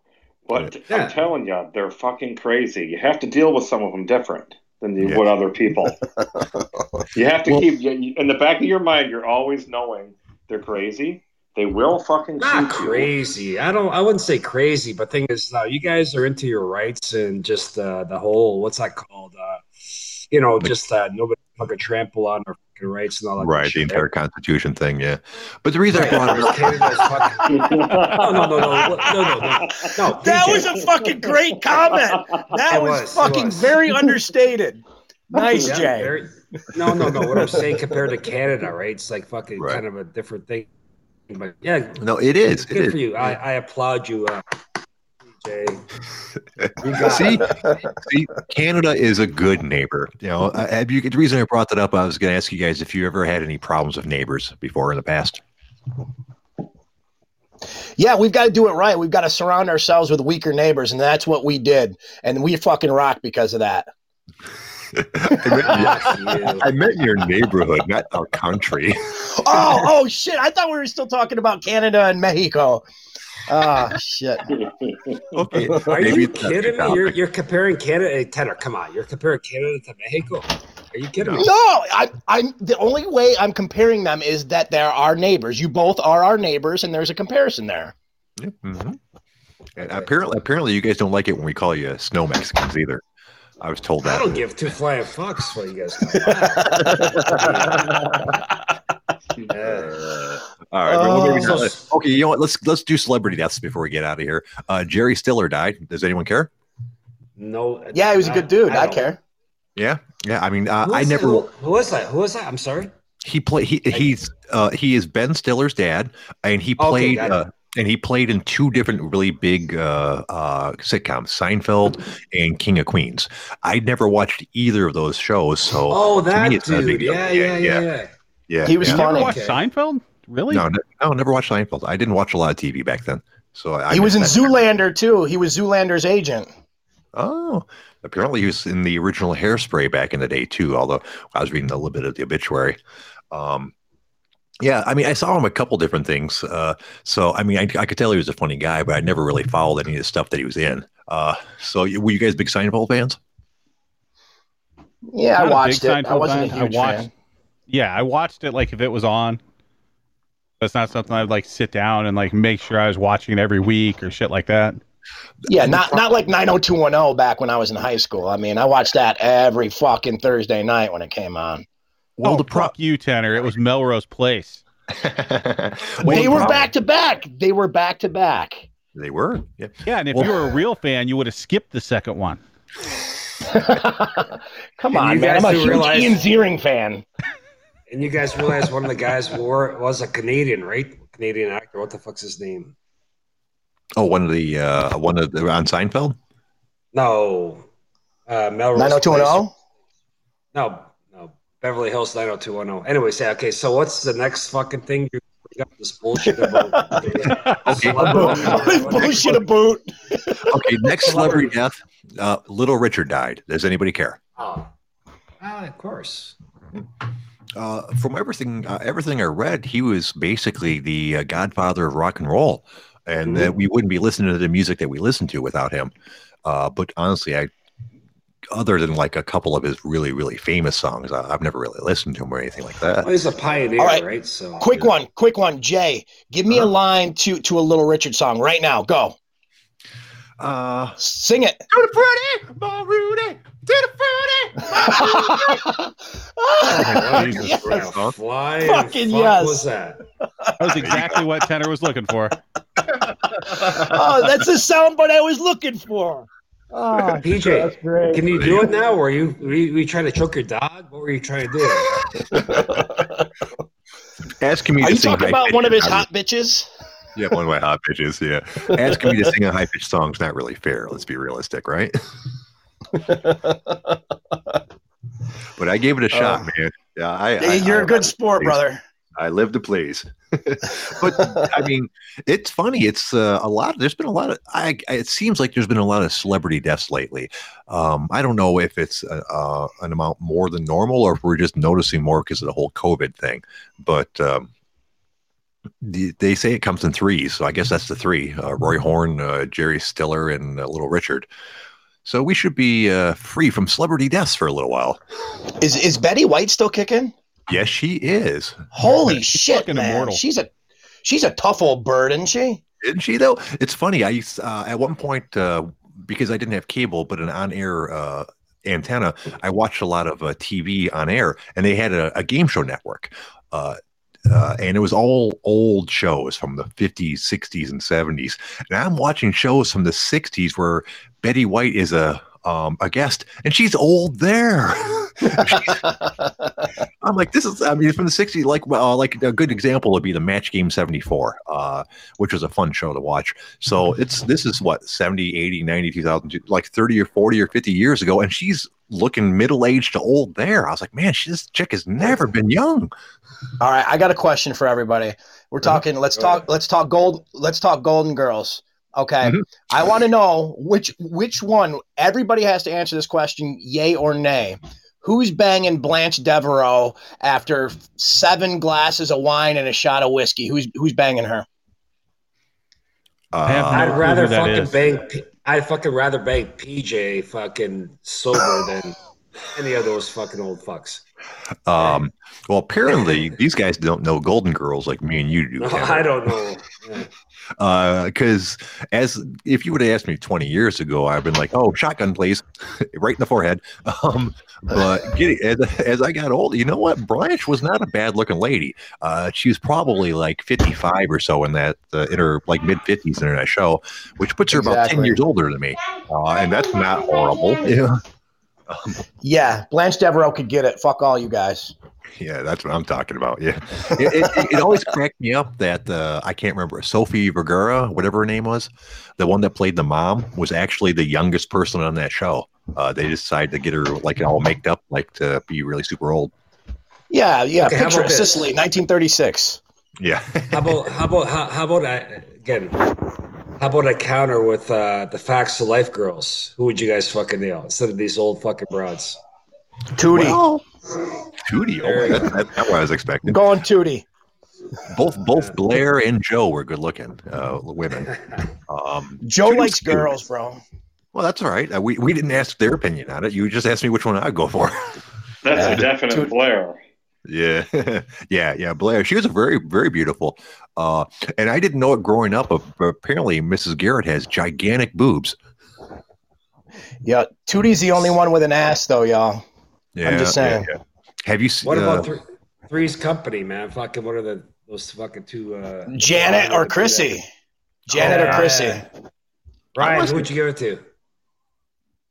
But Yeah. I'm telling you, they're fucking crazy. You have to deal with some of them different than you Yeah. would other people. <laughs> you have to Well- keep you- in the back of your mind. You're always knowing they're crazy. They will fucking Not shoot you. crazy. I don't. I wouldn't say crazy, but thing is, uh, you guys are into your rights and just uh, the whole what's that called? Uh, you know, just uh, nobody fucking trample on our fucking rights and all that. good Right, the shit. entire Constitution thing, yeah. But the reason I brought it up, Canada's fucking- <laughs> no, no, no, no, no, no, no, no. <laughs> That PJ. was a fucking great comment. That was, was, fucking was. very understated. <laughs> Nice, Yeah, Jay. very- no, no, no. What I'm saying compared to Canada, right? It's like fucking Right. kind of a different thing. But yeah, no, it is. It good is. for you. I, I applaud you, uh, PJ. You got See, see, Canada is a good neighbor. You know, uh, have you, the reason I brought that up, I was going to ask you guys if you ever had any problems with neighbors before in the past. Yeah, we've got to do it right. We've got to surround ourselves with weaker neighbors, and that's what we did. And we fucking rock because of that. <laughs> I, meant, Fuck you. I meant your neighborhood, not our country. <laughs> Oh, oh shit! I thought we were still talking about Canada and Mexico. Ah, shit. Okay, <laughs> Are maybe you kidding me? You're, you're comparing Canada. Hey, Tanner, come on. You're comparing Canada to Mexico. Are you kidding me? No, I, I'm the only way I'm comparing them is that they're our neighbors. You both are our neighbors, and there's a comparison there. Yeah, mhm. And apparently, apparently, you guys don't like it when we call you snow Mexicans either. I was told that. I don't give two flying fucks what you guys call it. Yeah. All right, well, maybe Oh. okay. You know what? Let's let's do celebrity deaths before we get out of here. Uh, Jerry Stiller died. Does anyone care? No. Yeah, he was a good dude. I, don't. care. Yeah, yeah. I mean, uh, I was- never. Who, who was that? Who was that? I'm sorry. He played. He he's uh, he is Ben Stiller's dad, and he played. got it. uh, and he played in two different really big uh, uh, sitcoms, Seinfeld and King of Queens. I'd never watched either of those shows, so Oh, that me, it's a big dude. Yeah, Yeah, yeah, yeah, yeah. yeah. yeah. He was yeah. Funny. watched Seinfeld? Really? No, no, no, never watched Seinfeld. I didn't watch a lot of TV back then, so I he was in that. Zoolander too. He was Zoolander's agent. Oh, apparently he was in the original Hairspray back in the day too. Although I was reading a little bit of the obituary. Um, yeah, I mean, I saw him a couple different things. Uh, so I mean, I, I could tell he was a funny guy, but I never really followed any of the stuff that he was in. Uh, so were you guys big Seinfeld fans? Yeah, Not I a watched big it. I wasn't fan. a huge I watched. fan. Yeah, I watched it like if it was on. That's not something I'd like sit down and like make sure I was watching it every week or shit like that. Yeah, not not like 90210 back when I was in high school. I mean, I watched that every fucking Thursday night when it came on. Well, oh, the pro- fuck you, Tanner. It was Melrose Place. <laughs> Well, they were back to back. They were back to back. They were. Yeah. Yeah, and if Well- you were a real fan, you would have skipped the second one. <laughs> Come on, man. I'm a do huge realize- Ian Ziering fan. <laughs> And you guys realize one of the guys were was a Canadian, right? Canadian actor. What the fuck's his name? Oh, one of the uh, one of the on Seinfeld. No. Uh, Melrose. 90210? Place. No, no. Beverly Hills 90210. Anyway, say okay. So what's the next fucking thing you bring up this bullshit about? <laughs> <laughs> Okay. Bullshit a boot. Okay, next celebrity death. Uh, Little Richard died. Does anybody care? Oh, Ah, of course. uh, from everything uh, everything I read, he was basically the uh, godfather of rock and roll, and that we wouldn't be listening to the music that we listen to without him. Uh, but honestly, I other than like a couple of his really really famous songs, I, I've never really listened to him or anything like that. Well, he's a pioneer, All right. right? So Quick one, quick one. Jay, give me a Uh-huh. line to to a Little Richard song right now. Go. Uh, Sing it. to the fruity, ball Rudy, to the fruity. Oh, <laughs> Jesus Yes. Christ. Huh? Flying Fucking fuck yes. was that? That was exactly what Tanner was looking for. <laughs> oh, that's the soundbite I was looking for. Oh, <laughs> PJ, that's great. Can you do it now? Were you were you, were you trying to choke your dog? What were you trying to do? <laughs> Asking me Are to you sing talking about one of his hot bitches? Yeah, one of my hot bitches. Yeah, <laughs> asking me to sing a high pitched song is not really fair. Let's be realistic, right? but I gave it a shot, oh. man. Yeah, I, I You're I- a good sport, brother. I live to please. <laughs> but I mean, it's funny. It's uh, a lot. There's been a lot of. I. It seems like there's been a lot of celebrity deaths lately. Um, I don't know if it's uh, uh, an amount more than normal, or if we're just noticing more because of the whole COVID thing. But um, the, they say it comes in threes, so I guess that's the three: uh, Roy Horn, uh, Jerry Stiller, and uh, Little Richard. So we should be free from celebrity deaths for a little while. Is is Betty White still kicking? Yes, she is. Holy shit, fucking man! immortal. She's a she's a tough old bird, isn't she? Isn't she though? It's funny. I used uh, at one point uh, because I didn't have cable, but an on-air uh, antenna. I watched a lot of uh, TV on air, and they had a, a game show network. Uh, uh, and it was all old shows from the 50s, 60s, and 70s. And I'm watching shows from the 60s where Betty White is a um, a guest, and she's old there. <laughs> I'm like, this is, I mean, from the 60s, like, uh, like a good example would be the Match Game 74, uh, which was a fun show to watch. So it's, this is what, 70, 80, 90, 2000, like 30 or 40 or 50 years ago. And she's looking middle aged to old there. I was like, man, she, this chick has never been young. All right, I got a question for everybody. We're talking. Let's talk. Let's talk gold. Let's talk Golden Girls. Okay, Mhm. I want to know which which one. Everybody has to answer this question: yay or nay. Who's banging Blanche Devereaux after seven glasses of wine and a shot of whiskey? Who's who's banging her? Uh, no I'd rather fucking is. bang. P- I'd fucking rather bang PJ fucking sober than any of those fucking old fucks. um, well, apparently these guys don't know Golden Girls like me and you do. <laughs> No, I don't know. <laughs> Because as if you would have asked me 20 years ago i've been like oh shotgun please. <laughs> Right in the forehead. <laughs> Um but <laughs> getting as, as i got older you know what? Blanche was not a bad looking lady. Uh she was probably like 55 or so in that uh, in her like mid 50s in that show which puts her about 10 years older than me. Uh, and that's not horrible. Yeah. Um, Yeah, Blanche Devereaux could get it. Fuck all you guys. Yeah, that's what I'm talking about. Yeah, it, it, it always cracked me up that uh, I can't remember Sophie Vergara, whatever her name was, the one that played the mom, was actually the youngest person on that show. Uh, they decided to get her like all made up, like to be really super old. Yeah, yeah. Okay, picture about? Sicily, 1936. Yeah, <laughs> How about how about how, how about I again? How about I counter with uh, the facts of life girls? Who would you guys fucking nail instead of these old fucking broads? Tootie. well, Tootie, There oh, you that, that, that's what I was expecting. Going Tootie. Both both Blair and Jo were good looking uh, women. Um, Jo Tootie's likes cute. girls, bro. Well, that's all right. Uh, we we didn't ask their opinion on it. You just asked me which one I'd go for. <laughs> That's Yeah. a definite Dude. Blair. Yeah, <laughs> yeah, yeah. Blair, she was a very, very beautiful. Uh, and I didn't know it growing up, but but apparently Mrs. Garrett has gigantic boobs. Yeah, Tootie's the only one with an ass, though, y'all. Yeah, I'm just saying. yeah, yeah. Have you seen? What uh, about three, Three's Company, man? Fucking what are the those fucking two? Uh, Janet or Chrissy? Janet or Oh, Chrissy? Ryan, who would you give it to?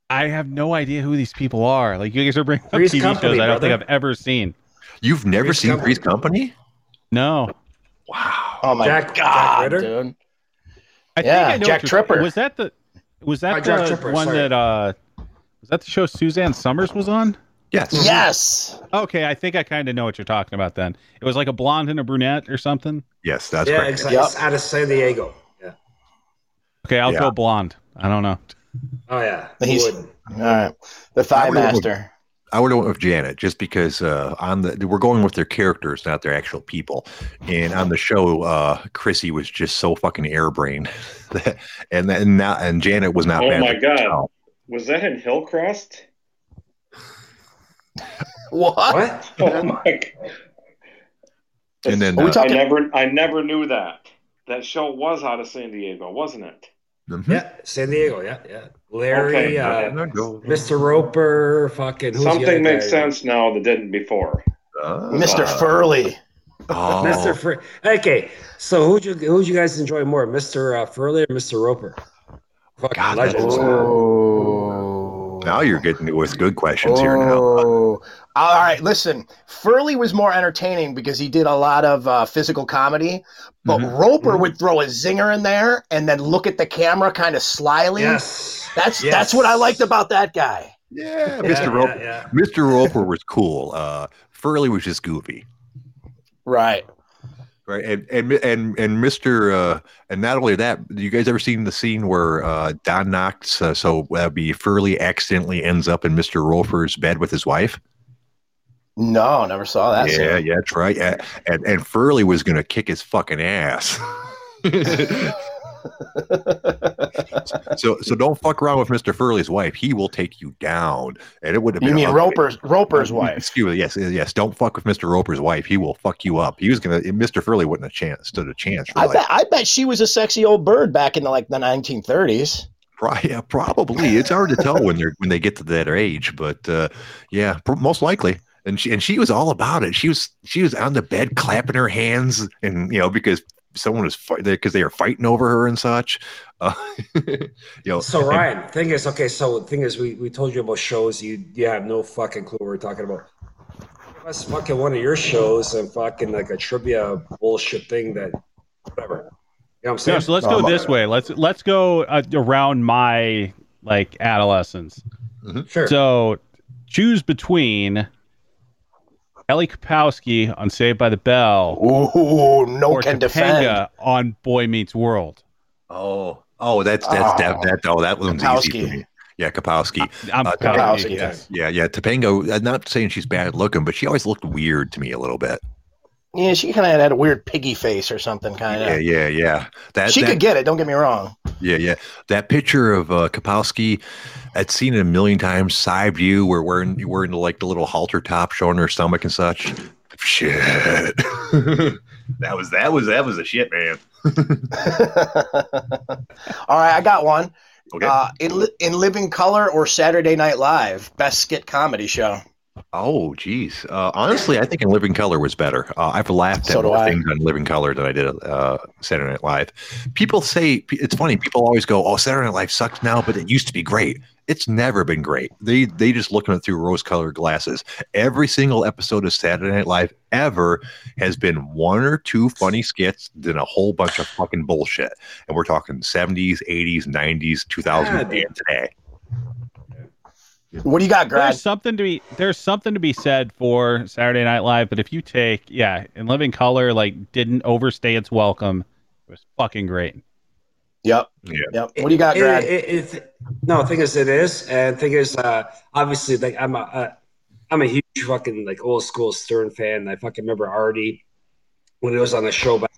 I have no idea who these people are. Like you guys are bringing up Three's TV Company, shows I don't think. I've ever seen. You've never Three's seen Company. Three's Company? No, Wow. Oh my Jack- Jack god, Ritter? dude! I Yeah, think I know Jack what you're- Tripper. Was that the? Was that Oh, the Tripper, one sorry. that? uh Was that the show Suzanne Somers was on? Yes. Yes, Okay, I think I kind of know what you're talking about. Then it was like a blonde and a brunette or something. Yes, that's yeah, correct. exactly. Yep. Out of San Diego. Yeah. Okay, I'll Yeah. go blonde. I don't know. Oh yeah. He's- Who all right. The Thigh I would've- Master. I would have went with Janet just because uh, on the we're going with their characters, not their actual people. And on the show, uh, Chrissy was just so fucking airbrained, that, <laughs> and then not and Janet was not. Oh bad my God. Was that in Hillcrest? <laughs> What? What? Oh my god. And then uh, talking- I never I never knew that. That show was out of San Diego, wasn't it? mhm. Yeah, San Diego. Yeah, yeah. Larry, Okay. uh, Mr. Roper, fucking who's Something makes guy? sense now that didn't before. Uh, Mr. Furley. Oh, Mr. Fur. Okay, so who'd you who'd you guys enjoy more, Mr. Uh, Furley or Mr. Roper? Fucking God, that legends. Is- man. Oh. now you're getting with good questions here now. Oh. All right, listen. Furley was more entertaining because he did a lot of uh, physical comedy, but Mhm. Roper Mhm. would throw a zinger in there and then look at the camera kind of slyly. Yes, That's Yes. that's what I liked about that guy. Yeah, Yeah, Mr. Roper. Yeah, Mr. Roper was cool. Uh, Furley was just goofy. Right. Right, and and and and Mister, uh, and not only that, you guys ever seen the scene where uh, Don Knotts, uh, so that'd be Furley accidentally ends up in Mister Roper's bed with his wife? No, never saw that. yeah, scene. yeah, that's right. Yeah, and and Furley was gonna kick his fucking ass. <laughs> <laughs> <laughs> so so don't fuck around with Mister Furley's wife. He will take you down, and it would have been. You mean ugly. Roper's Roper's <laughs> wife? Excuse me. Yes, yes. Don't fuck with Mister Roper's wife. He will fuck you up. He was gonna. Mister Furley wouldn't have chance stood a chance. I bet I bet she was a sexy old bird back in the like the 1930s. Pro- yeah, probably. It's hard to tell when they're when they get to that age, but uh, yeah, most likely. And she and she was all about it. She was she was on the bed clapping her hands, and you know because someone was fight because they are fighting over her and such. <laughs> Uh, you know, So and- Ryan, thing is, okay. So thing is, we, we told you about shows. You you have no fucking clue what we're talking about. Give us fucking one of your shows and fucking like a trivia bullshit thing that whatever. You know what I'm No, saying? so let's go my- this way. Let's let's go uh, around my like adolescence. sure. So choose between Kelly Kapowski on Saved by the Bell Ooh, no or can defend. Topanga on Boy Meets World. oh, oh, that's that's that, Oh. that oh that one's easy Kapowski. for me. Yeah, Kapowski. I'm Uh, Kapowski, Kapowski, yes. Yeah, yeah. Topanga. I'm not saying she's bad looking, but she always looked weird to me a little bit. Yeah, she kind of had a weird piggy face or something, kind of. yeah, yeah. Yeah. That She that, could get it. Don't get me wrong. Yeah, yeah. That picture of uh, Kapowski, I'd seen it a million times. Side view, where wearing wearing like the little halter top, showing her stomach and such. Shit. <laughs> that was that was that was a shit, man. <laughs> All right, I got one. Okay. Uh, in in Living Color or Saturday Night Live, best skit comedy show. Oh, geez. Uh, honestly, I think in Living Color was better. Uh, I've laughed So at more I. things on Living Color than I did uh, Saturday Night Live. People say it's funny. People always go, "Oh, Saturday Night Live sucks now, but it used to be great." It's never been great. They they just looking at it through rose-colored glasses. Every single episode of Saturday Night Live ever has been one or two funny skits, then a whole bunch of fucking bullshit. And we're talking 70s, 80s, 90s, 2000s, Yeah, and today. What do you got, Greg? There's something to be there's something to be said for Saturday Night Live, but if you take yeah, in Living Color like didn't overstay its welcome, it was fucking great. Yep. Yeah. Yep. What do you got, It- Greg? it- it- no, thing is, it is, and thing is, uh, obviously, like I'm a, uh, I'm a huge fucking like old school Stern fan. I fucking remember Artie when he was on the show back,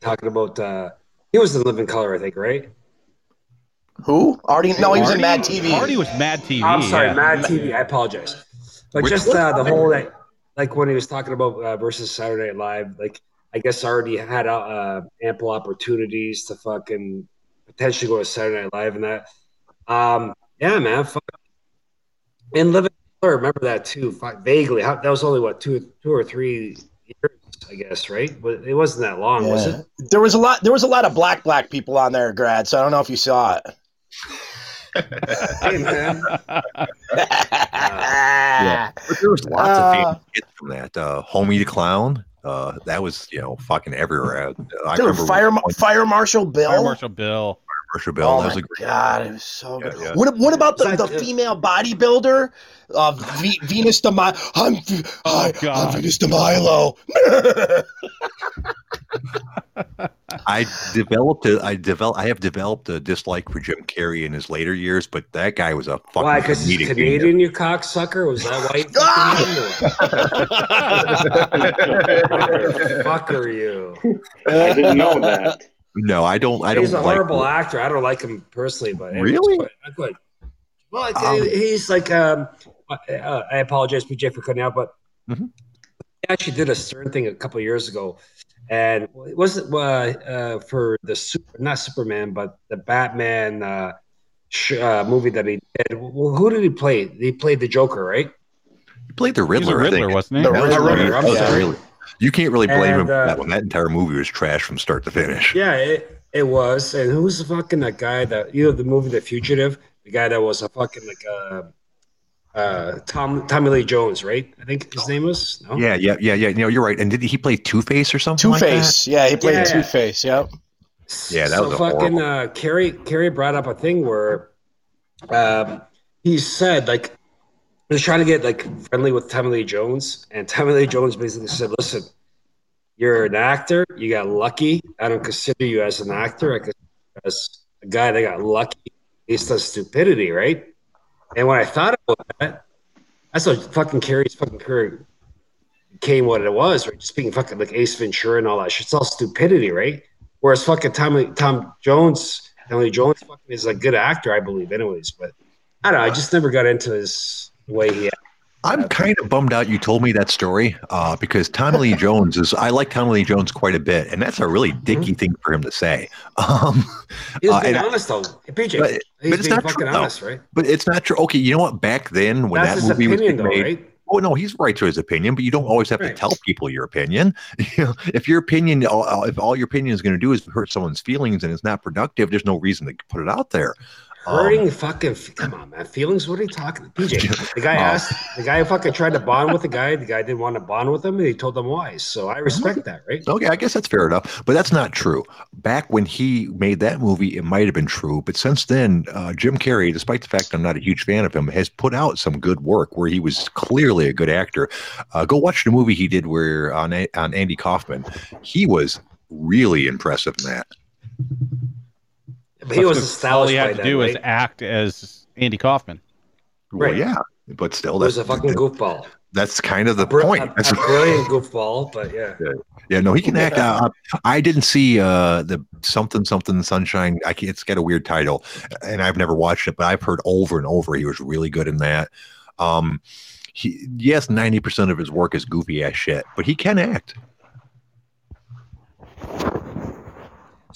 talking about. Uh, he was in Living Color, I think, right? Who? Artie? No, he was in Mad TV. Artie was Mad TV. I'm sorry, yeah. Mad TV. I apologize, but Which- just uh, the whole like, like when he was talking about uh, versus Saturday Night Live, like I guess already had uh, ample opportunities to fucking potentially go to Saturday Night Live and that. Um, yeah, man. Fuck. And living, I remember that too, fuck, vaguely. How, that was only what two, two or three years, I guess, right? But it wasn't that long, was it? There was a lot. There was a lot of black black people on there, Grad. So I don't know if you saw it. Hey, man. <laughs> Yeah. But there was lots Uh, of famous skits from that. Uh, Homie the Clown. Uh, that was you know fucking everywhere. Uh, I Dude, remember Fire one Fire Marshal Bill. Fire Marshal Bill. commercial bill. Oh that was my a great. god, it was so Yeah, good. yeah. What, what about the, the female bodybuilder? Uh, v- Venus de Milo. I'm, V- hi, I'm Venus de Milo. <laughs> <laughs> I developed a, I developed, I have developed a dislike for Jim Carrey in his later years, but that guy was a fucking Why? Because he's comedic Canadian, you cocksucker? Was that why? <laughs> You fucking him? Fuck are you? I didn't know that. No, I don't. I don't. He's a like, horrible actor. I don't like him personally, but Really? Good. good. Well, I- Um, he's like. Um, uh, I apologize, BJ, for cutting out, but Mhm. I actually did a Stern thing a couple of years ago, and it wasn't uh, uh, for the super, not Superman, but the Batman uh, sh- uh, movie that he did. Well, who did he play? He played the Joker, right? He played the Riddler. Riddler, I think. wasn't he? The That was Riddler, really- I'm that was sorry. really- You can't really blame him And, for uh, that one. That entire movie was trash from start to finish. Yeah, it, it was. And who's the fucking that guy that you know the movie The Fugitive? The guy that was a fucking like uh uh Tom Tommy Lee Jones, right? I think his name was no. Yeah, yeah, yeah, yeah. No, you're right. And did he play Two Face or something? Two like that? Face. yeah, he played Yeah. Two Face. Yep. Yeah, that so was a fucking uh Carrey Carrey brought up a thing where um he said like he was trying to get like friendly with Tommy Lee Jones, and Tommy Lee Jones basically said, "Listen, you're an actor. You got lucky. I don't consider you as an actor. I consider you as a guy that got lucky based on stupidity, right? And when I thought about that, that's what fucking Carrey's fucking career became what it was, right? Just being fucking like Ace Ventura and all that shit. It's all stupidity, right? Whereas fucking Tom Tom Jones, Emily Jones, fucking is a good actor, I believe, anyways. But I don't know. I just never got into his way he. I'm kind of bummed out you told me that story uh, because Tommy Lee <laughs> Jones is. I like Tommy Lee Jones quite a bit, and that's a really dicky thing for him to say. <laughs> Um, He was uh, being honest though, PJ. but- he's but it's being not fucking true, honest, right? but it's not true. Okay, you know what? Back then, when That's that his movie opinion, was though, made, right? Oh no, he's right to his opinion, but you don't always have Right. to tell people your opinion. <laughs> You know, if your opinion, if all your opinion is going to do is hurt someone's feelings and it's not productive, there's no reason to put it out there. Um, Hurting fucking come on, man. Feelings. What are you talking? PJ. <laughs> The guy Oh. asked. The guy fucking tried to bond with the guy. The guy didn't want to bond with him, and he told them why. So I respect that, right? Okay, I guess that's fair enough, but that's not true. Back when he made that movie, it might have been true, but since then, uh, Jim Carrey, despite the fact I'm not a huge fan of him, has put out some good work where he was clearly a good actor. Uh, go watch the movie he did where on on Andy Kaufman. He was really impressive in that. But he was All established he by had to then, do right? was act as Andy Kaufman. Well, Right. yeah, but still, He was that's a fucking goofball. that's kind of the A, br- point. a, That's- a brilliant goofball, but yeah. Yeah, no, he can act. Uh, I didn't see uh, the something something sunshine. I can't, it's got a weird title, and I've never watched it, but I've heard over and over he was really good in that. Um, he yes, ninety percent of his work is goofy ass shit, but he can act.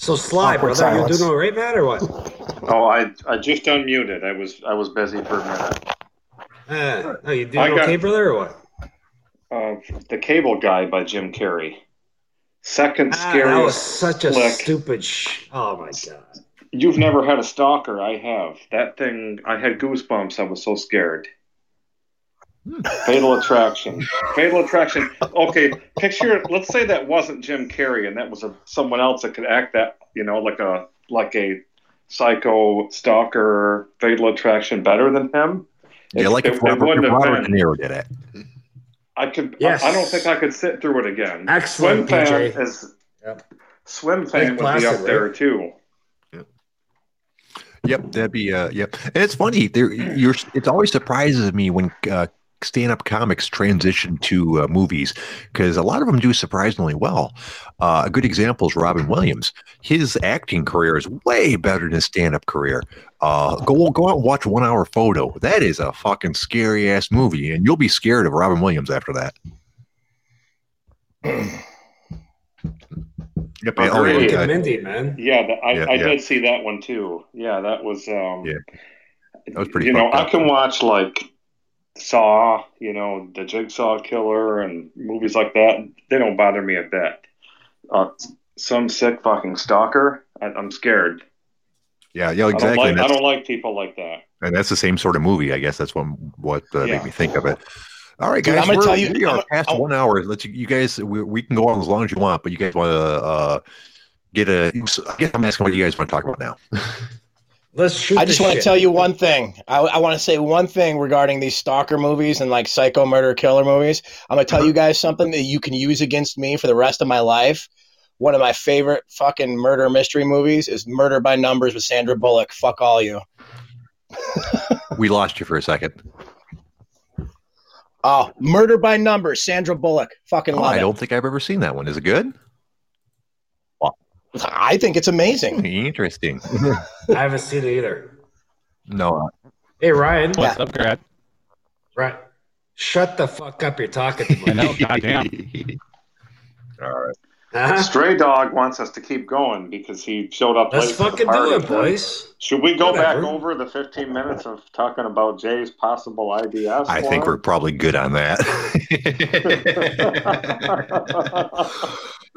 So Sly, Awkward brother, you silence. doing all right, man, or what? <laughs> Oh, I I just unmuted. I was I was busy for a minute. Uh, no, you I doing got- okay, brother, or what? Uh, the Cable Guy by Jim Carrey. Second Ah, that was such a flick. stupid. Sh- oh my god. You've never had a stalker. I have. That thing. I had goosebumps. I was so scared. Fatal Attraction. Fatal Attraction. Okay, picture. Let's say that wasn't Jim Carrey, and that was a, someone else that could act that. You know, like a like a psycho stalker. Fatal Attraction better than him. Yeah, like if it Robert, if Robert. De Niro did it. I could. Yes. I, I don't think I could sit through it again. Excellent, Swim fan PJ. is. Yep. Swim fan would be Placid, up there right? too. Yep, that'd be uh, yep. And it's funny. There, you're. It always surprises me when uh, stand-up comics transition to uh, movies because a lot of them do surprisingly well. Uh, a good example is Robin Williams. His acting career is way better than his stand-up career. Uh, go go out and watch One Hour Photo. That is a fucking scary ass movie, and you'll be scared of Robin Williams after that. <clears throat> Yep. Oh, oh, yeah, Fucking Mindy, man. Yeah, that, I, Yeah, I yeah. did see that one too. Yeah, that was. Um, Yeah. That was pretty You know, fucked I can watch like Saw, you know, the Jigsaw Killer, and movies like that. They don't bother me a bit. Uh, some sick fucking stalker. I, I'm scared. yeah, yeah, I exactly. don't like. I don't like people like that. And that's the same sort of movie, I guess. That's what what uh, Yeah. made me think of it. All right, Dude, guys, I'm gonna we're, tell you- we are I'm- past I'm- one hour. Let's you guys. We, we can go on as long as you want, but you guys want to uh, get a. I guess I'm asking what you guys want to talk about now. <laughs> Let's shoot. I just the want to tell you one thing. I, I want to say one thing regarding these stalker movies and like psycho murder killer movies. I'm gonna tell you guys something that you can use against me for the rest of my life. One of my favorite fucking murder mystery movies is Murder by Numbers with Sandra Bullock. Fuck all you. <laughs> we lost you for a second. Oh, Murder by Numbers, Sandra Bullock. Fucking Oh, love I it. don't think I've ever seen that one. Is it good? I think it's amazing. Interesting. <laughs> I haven't seen it either. no, uh, Hey Ryan, What's up, Grad? right? Shut the fuck up! You're talking to <laughs> I me. know, goddamn. all right. Huh? Stray Dog wants us to keep going because he showed up Let's late. for the fucking do it, boys. Should we go Whatever. back over the 15 minutes of talking about Jay's possible IBS? I think we're probably good on that.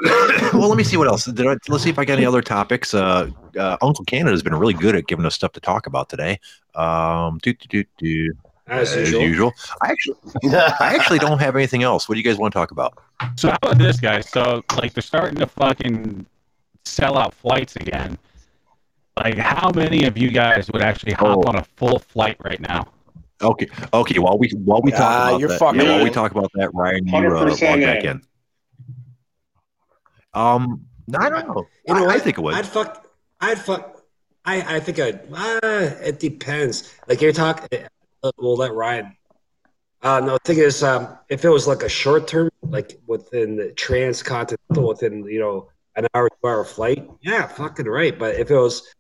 <laughs> well, let me see what else. Did I, let's see if I got any other topics. Uh, uh, Uncle Canada has been really good at giving us stuff to talk about today. Um, do, do, do, do, As as usual. usual. I actually, I actually don't have anything else. What do you guys want to talk about? So how about this, guys? So like they're starting to fucking sell out flights again. Like, how many of you guys would actually hop Oh. on a full flight right now? Okay, okay. While we while we talk Ah, about you're that, fucking yeah, while we talk about that, Ryan, you uh, log 100% back in. in. Um, I don't know. You know I, I think it would. I'd fuck. I'd fuck. I I think I'd. Uh, it depends. Like you're talking. We'll let Ryan. Uh, no, the thing is, um, if it was like a short term, like within the transcontinental, within you know an hour, two hour flight, yeah, fucking right. But if it was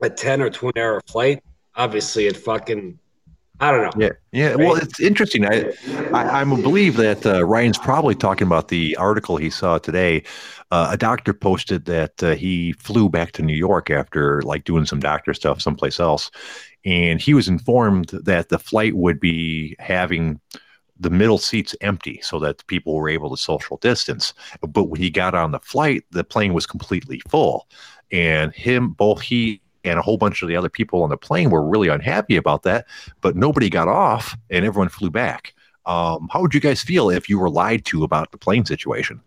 a ten or twenty hour flight, obviously it fucking. I don't know. Yeah, yeah. Well, it's interesting. I, I, I believe that uh, Ryan's probably talking about the article he saw today. Uh, a doctor posted that uh, he flew back to New York after like doing some doctor stuff someplace else, and he was informed that the flight would be having the middle seats empty so that people were able to social distance. But when he got on the flight, the plane was completely full, and him both he and a whole bunch of the other people on the plane were really unhappy about that. But nobody got off, and everyone flew back. Um, how would you guys feel if you were lied to about the plane situation?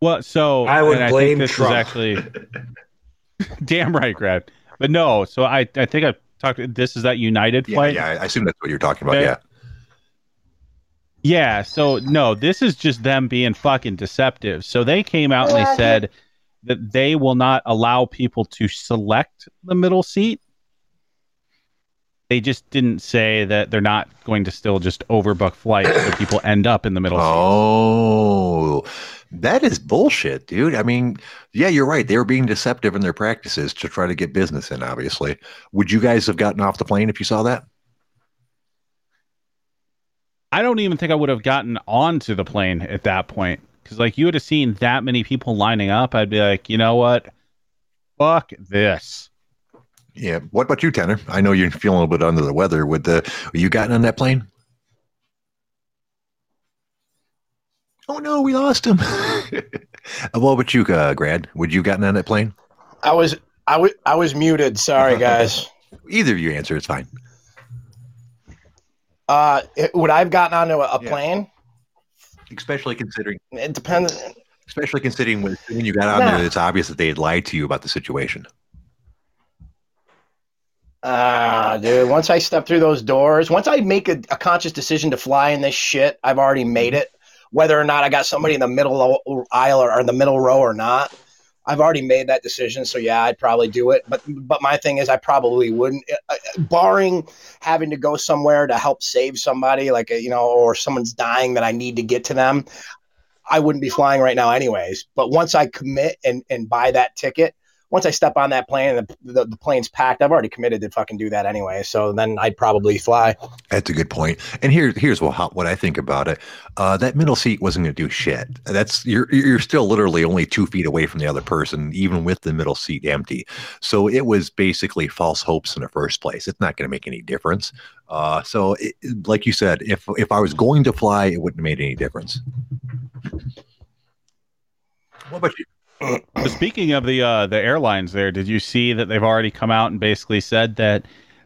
Well, so I would and blame think this Trump. is actually <laughs> damn right, Grad. But no, so I I think I talked. This is that United Yeah, flight. yeah, I assume that's what you're talking about. Okay. Yeah. Yeah, so no, this is just them being fucking deceptive. So they came out and they said that they will not allow people to select the middle seat. They just didn't say that they're not going to still just overbook flights so people end up in the middle. Oh, that is bullshit, dude. I mean, yeah, you're right. They were being deceptive in their practices to try to get business in, obviously. Would you guys have gotten off the plane if you saw that? I don't even think I would have gotten onto the plane at that point. Because, like, you would have seen that many people lining up. I'd be like, you know what? Fuck this. Yeah. What about you, Tanner? I know you're feeling a little bit under the weather. With the you gotten on that plane? Oh no, we lost him. <laughs> what about you, uh, Grad? Would you gotten on that plane? I was I was I was muted. Sorry, <laughs> guys. Either of you answer, it's fine. Uh, it- would I have gotten onto a, a Yeah. plane? Especially considering, It depends. especially considering when, when you got on Nah. there, it's obvious that they had lied to you about the situation. Ah, dude. Once I step through those doors, once I make a, a conscious decision to fly in this shit, I've already made it. Whether or not I got somebody in the middle aisle or, or in the middle row or not, I've already made that decision. So yeah, I'd probably do it. But but my thing is, I probably wouldn't, uh, uh, barring having to go somewhere to help save somebody, like uh, you know, or someone's dying that I need to get to them. I wouldn't be flying right now, anyways. But once I commit and and buy that ticket, once I step on that plane and the, the, the plane's packed, I've already committed to fucking do that anyway. So then I'd probably fly. That's a good point. And here, here's what what I think about it. Uh, that middle seat wasn't going to do shit. That's you're you're still literally only two feet away from the other person, even with the middle seat empty. So it was basically false hopes in the first place. It's not going to make any difference. Uh, so, it, like you said, if if I was going to fly, it wouldn't have made any difference. What about you? Speaking of the uh, the airlines, there, did you see that they've already come out and basically said that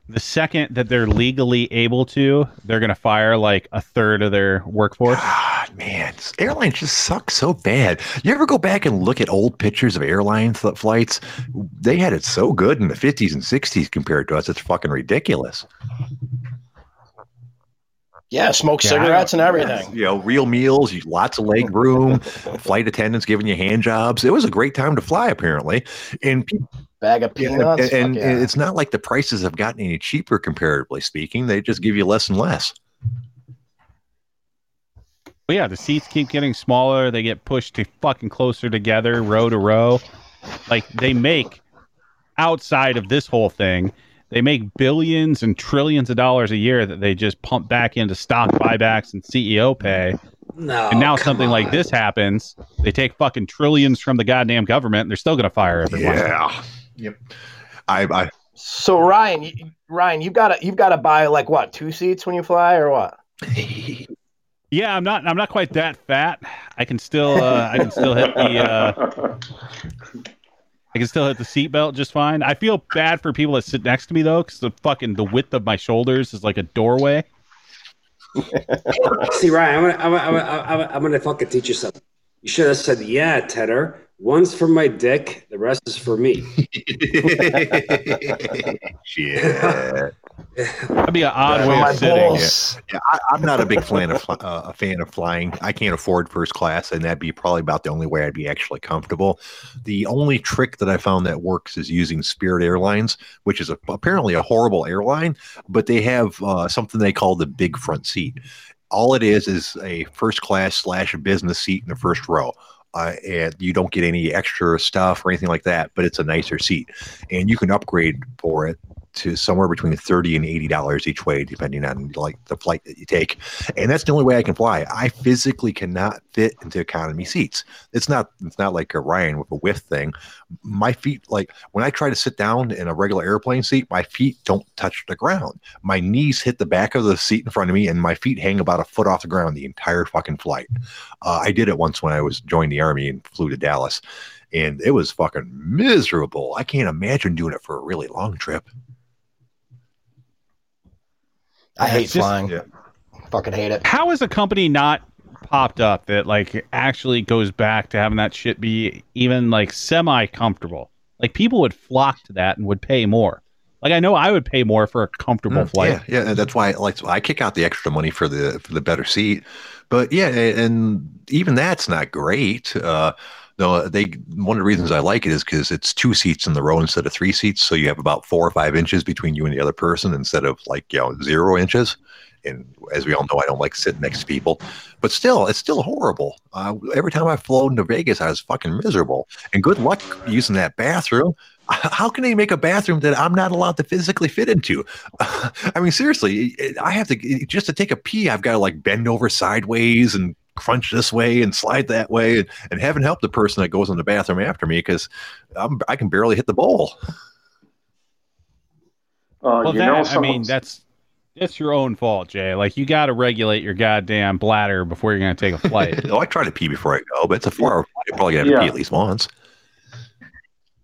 the second that they're legally able to, they're going to fire like a third of their workforce? God, man, airlines just suck so bad. You ever go back and look at old pictures of airline flights? They had it so good in the 50s and 60s compared to us. It's fucking ridiculous. Yeah, smoke Yeah, cigarettes and everything. You know, real meals, lots of leg room, <laughs> flight attendants giving you hand jobs. It was a great time to fly, apparently. And people, Bag of and, peanuts. and, Fuck yeah. it's not like the prices have gotten any cheaper, comparatively speaking. They just give you less and less. But yeah, the seats keep getting smaller. They get pushed to fucking closer together, row to row. Like they make outside of this whole thing, they make billions and trillions of dollars a year that they just pump back into stock buybacks and CEO pay. No. and now come something like this happens. They take fucking trillions from the goddamn government and they're still going to fire everyone. Yeah. Yep. I, I So Ryan, you, Ryan, you've got to you've got to buy like what two seats when you fly or what? <laughs> Yeah, I'm not. I'm not quite that fat. I can still. Uh, I can still hit the. Uh, <laughs> I can still hit the seatbelt just fine. I feel bad for people that sit next to me though, because the fucking the width of my shoulders is like a doorway. <laughs> See, Ryan, I'm gonna, I'm, gonna, I'm, gonna, I'm, gonna, I'm gonna fucking teach you something. You should have said, "Yeah, Tedder. One's for my dick. The rest is for me." <laughs> Shit. <laughs> That'd be an odd For way of sitting. balls. Yeah, I, I'm not a big fan of uh, a fan of flying. I can't afford first class, and that'd be probably about the only way I'd be actually comfortable. The only trick that I found that works is using Spirit Airlines, which is a, apparently a horrible airline, but they have uh, something they call the big front seat. All it is is a first class slash business seat in the first row. Uh, and you don't get any extra stuff or anything like that, but it's a nicer seat, and you can upgrade for it to somewhere between thirty and eighty dollars each way, depending on like the flight that you take. And that's the only way I can fly. I physically cannot fit into economy seats. It's not it's not like a Ryan with a width thing. My feet, like when I try to sit down in a regular airplane seat, my feet don't touch the ground. My knees hit the back of the seat in front of me, and my feet hang about a foot off the ground the entire fucking flight. Uh, I did it once when I was joined the army and flew to Dallas. And it was fucking miserable. I can't imagine doing it for a really long trip. I hate just- flying. yeah. Fucking hate it. How is a company not popped up that like actually goes back to having that shit be even like semi comfortable? Like people would flock to that and would pay more. Like I know I would pay more for a comfortable flight. Mm, Yeah, yeah, that's why like I kick out the extra money for the for the better seat. But yeah, and even that's not great. Uh no, they one of the reasons I like it is because it's two seats in the row instead of three seats, so you have about four or five inches between you and the other person instead of like you know zero inches. And as we all know, I don't like sitting next to people, but still, it's still horrible. Uh, every time I've flown to Vegas, I was fucking miserable. And good luck using that bathroom. <laughs> How can they make a bathroom that I'm not allowed to physically fit into? <laughs> I mean, seriously, I have to just to take a pee. I've got to like bend over sideways and crunch this way and slide that way, and, and heaven help the person that goes in the bathroom after me because I can barely hit the bowl. Uh, Well, you that know, I mean that's that's your own fault, Jay. Like you got to regulate your goddamn bladder before you're gonna take a flight. <laughs> oh, I try to pee before I go, but it's a four-hour flight. You're probably gonna have to Yeah. pee at least once.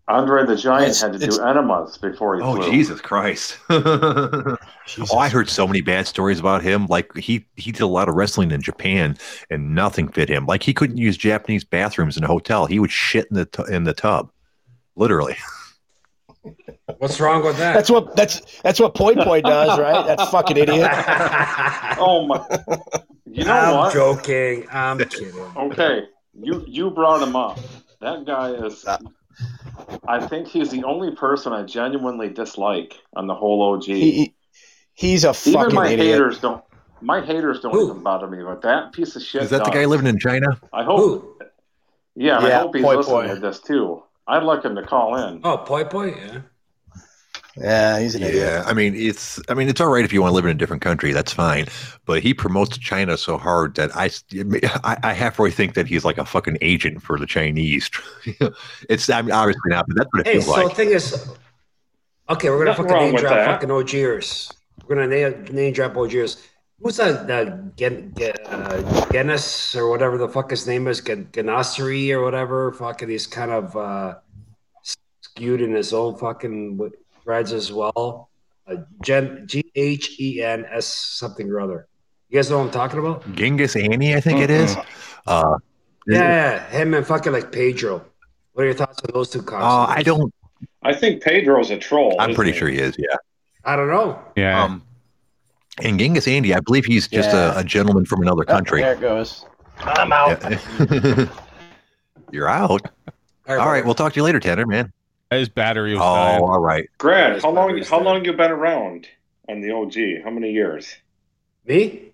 Andre the Giant It's- had to do enemas before he Oh flew. Jesus Christ! <laughs> oh, I heard so many bad stories about him. Like he he did a lot of wrestling in Japan, and nothing fit him. Like he couldn't use Japanese bathrooms in a hotel. He would shit in the tu- in the tub, literally. <laughs> What's wrong with that? That's what that's that's what Poi Poi does, right? That's fucking idiot. <laughs> Oh my! You know what? I'm what? joking. I'm kidding. Okay, you you brought him up. That guy is. Uh, I think he's the only person I genuinely dislike on the whole OG. He, he- he's a even my idiot. haters don't. My haters don't Who? even bother me, but that piece of shit. Is that the guy living in China? I hope. Who? Yeah, and I hope he's Poi listening Poi. to this too. I'd like him to call in. Oh, poi poi. Yeah. Yeah, he's an idiot. Yeah, I mean it's I mean it's all right if you want to live in a different country, that's fine. But he promotes China so hard that I I, I halfway think that he's like a fucking agent for the Chinese. <laughs> it's I mean obviously not, but that's what it Hey, feels so like. So the thing is, okay, we're gonna Nothing fucking name drop that. fucking OGers. We're gonna name, name drop OGers. Who's that? That Gen, Gen, uh, Genis or whatever the fuck his name is, Gen, Ganassery or whatever. Fucking, he's kind of uh, skewed in his own fucking w- threads as well. Uh, Gen G H E N S something or other. You guys know what I'm talking about? Genghis Annie, I think it is. Uh, Yeah, yeah, him and fucking like Pedro. What are your thoughts on those two uh. I don't. I think Pedro's a troll. I'm pretty he? sure he is. Yeah. I don't know. Yeah. Um, and Genghis Andy, I believe he's just Yeah. a, a gentleman from another Oh, country. there it goes. I'm out. <laughs> You're out. All right, we'll talk to you later, Tanner. Man. His battery was Oh, dying. all right. Grant, how long? How dead. long you been around on the OG? How many years? me?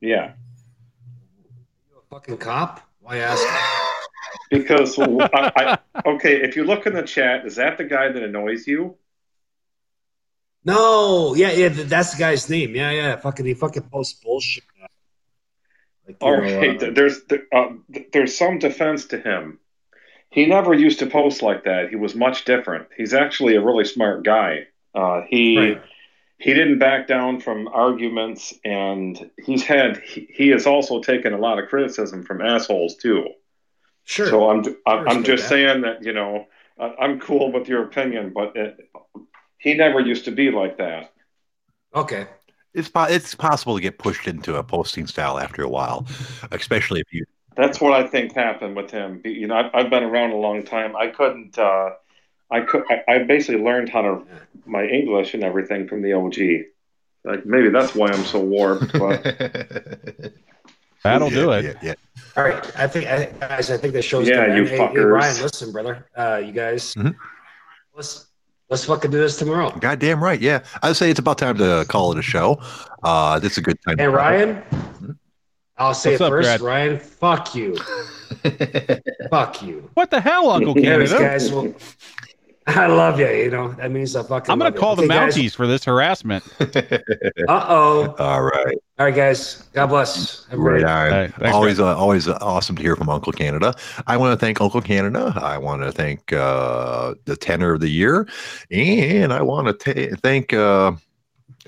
Yeah, You a fucking cop? Why ask? <laughs> because I, I, okay, if you look in the chat, is that the guy that annoys you? No, yeah, yeah, that's the guy's name. Yeah, yeah, fucking, he fucking posts bullshit. Like, All know, right, uh, there's th- uh, there's some defense to him. He never used to post like that. He was much different. He's actually a really smart guy. Uh, he Right. he didn't back down from arguments, and he's had he, he has also taken a lot of criticism from assholes too. sure. So I'm I'm, I'm just that. saying that you know I- I'm cool with your opinion, but it, he never used to be like that. okay. It's po- it's possible to get pushed into a posting style after a while, especially if you. That's what I think happened with him. You know, I've, I've been around a long time. I couldn't. Uh, I could. I, I basically learned how to my English and everything from the OG. Like maybe that's why I'm so warped. But <laughs> That'll Yeah, do it. Yeah, yeah. All right, I think, I, guys, I think the show's Yeah, gonna you end. Hey, hey. Ryan, listen, brother, uh, you guys, Mhm. let's let's fucking do this tomorrow. Goddamn right. Yeah. I'd say it's about time to call it a show. Uh, this is a good time. to And wrap Ryan, I'll say What's it up, first. Brad? Ryan, fuck you, <laughs> fuck you. What the hell, Uncle Canada? guys will. I love you. You know that means I fucking. I'm gonna love call you. the Okay, Mounties for this harassment. <laughs> Uh oh. All right. All right, guys. God bless. Right Everybody. on. All right, thanks, always, uh, always uh, awesome to hear from Uncle Canada. I want to thank Uncle Canada. I want to thank uh, the tenor of the year, and I want to ta thank uh,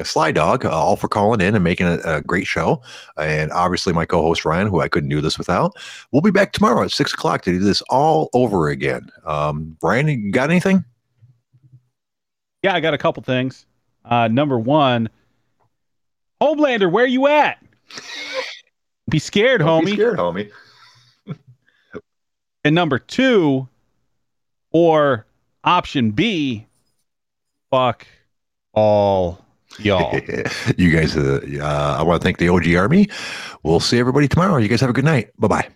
Sly Dog uh, all for calling in and making a, a great show, and obviously my co-host Ryan, who I couldn't do this without. We'll be back tomorrow at six o'clock to do this all over again. Um, Ryan, you got anything? Yeah, I got a couple things. Uh, number one, Homelander, where you at? Be scared, Don't homie. be scared, homie. <laughs> And number two, or option B, fuck all y'all. <laughs> you guys, uh, uh, I want to thank the OG Army. We'll see everybody tomorrow. You guys have a good night. Bye bye.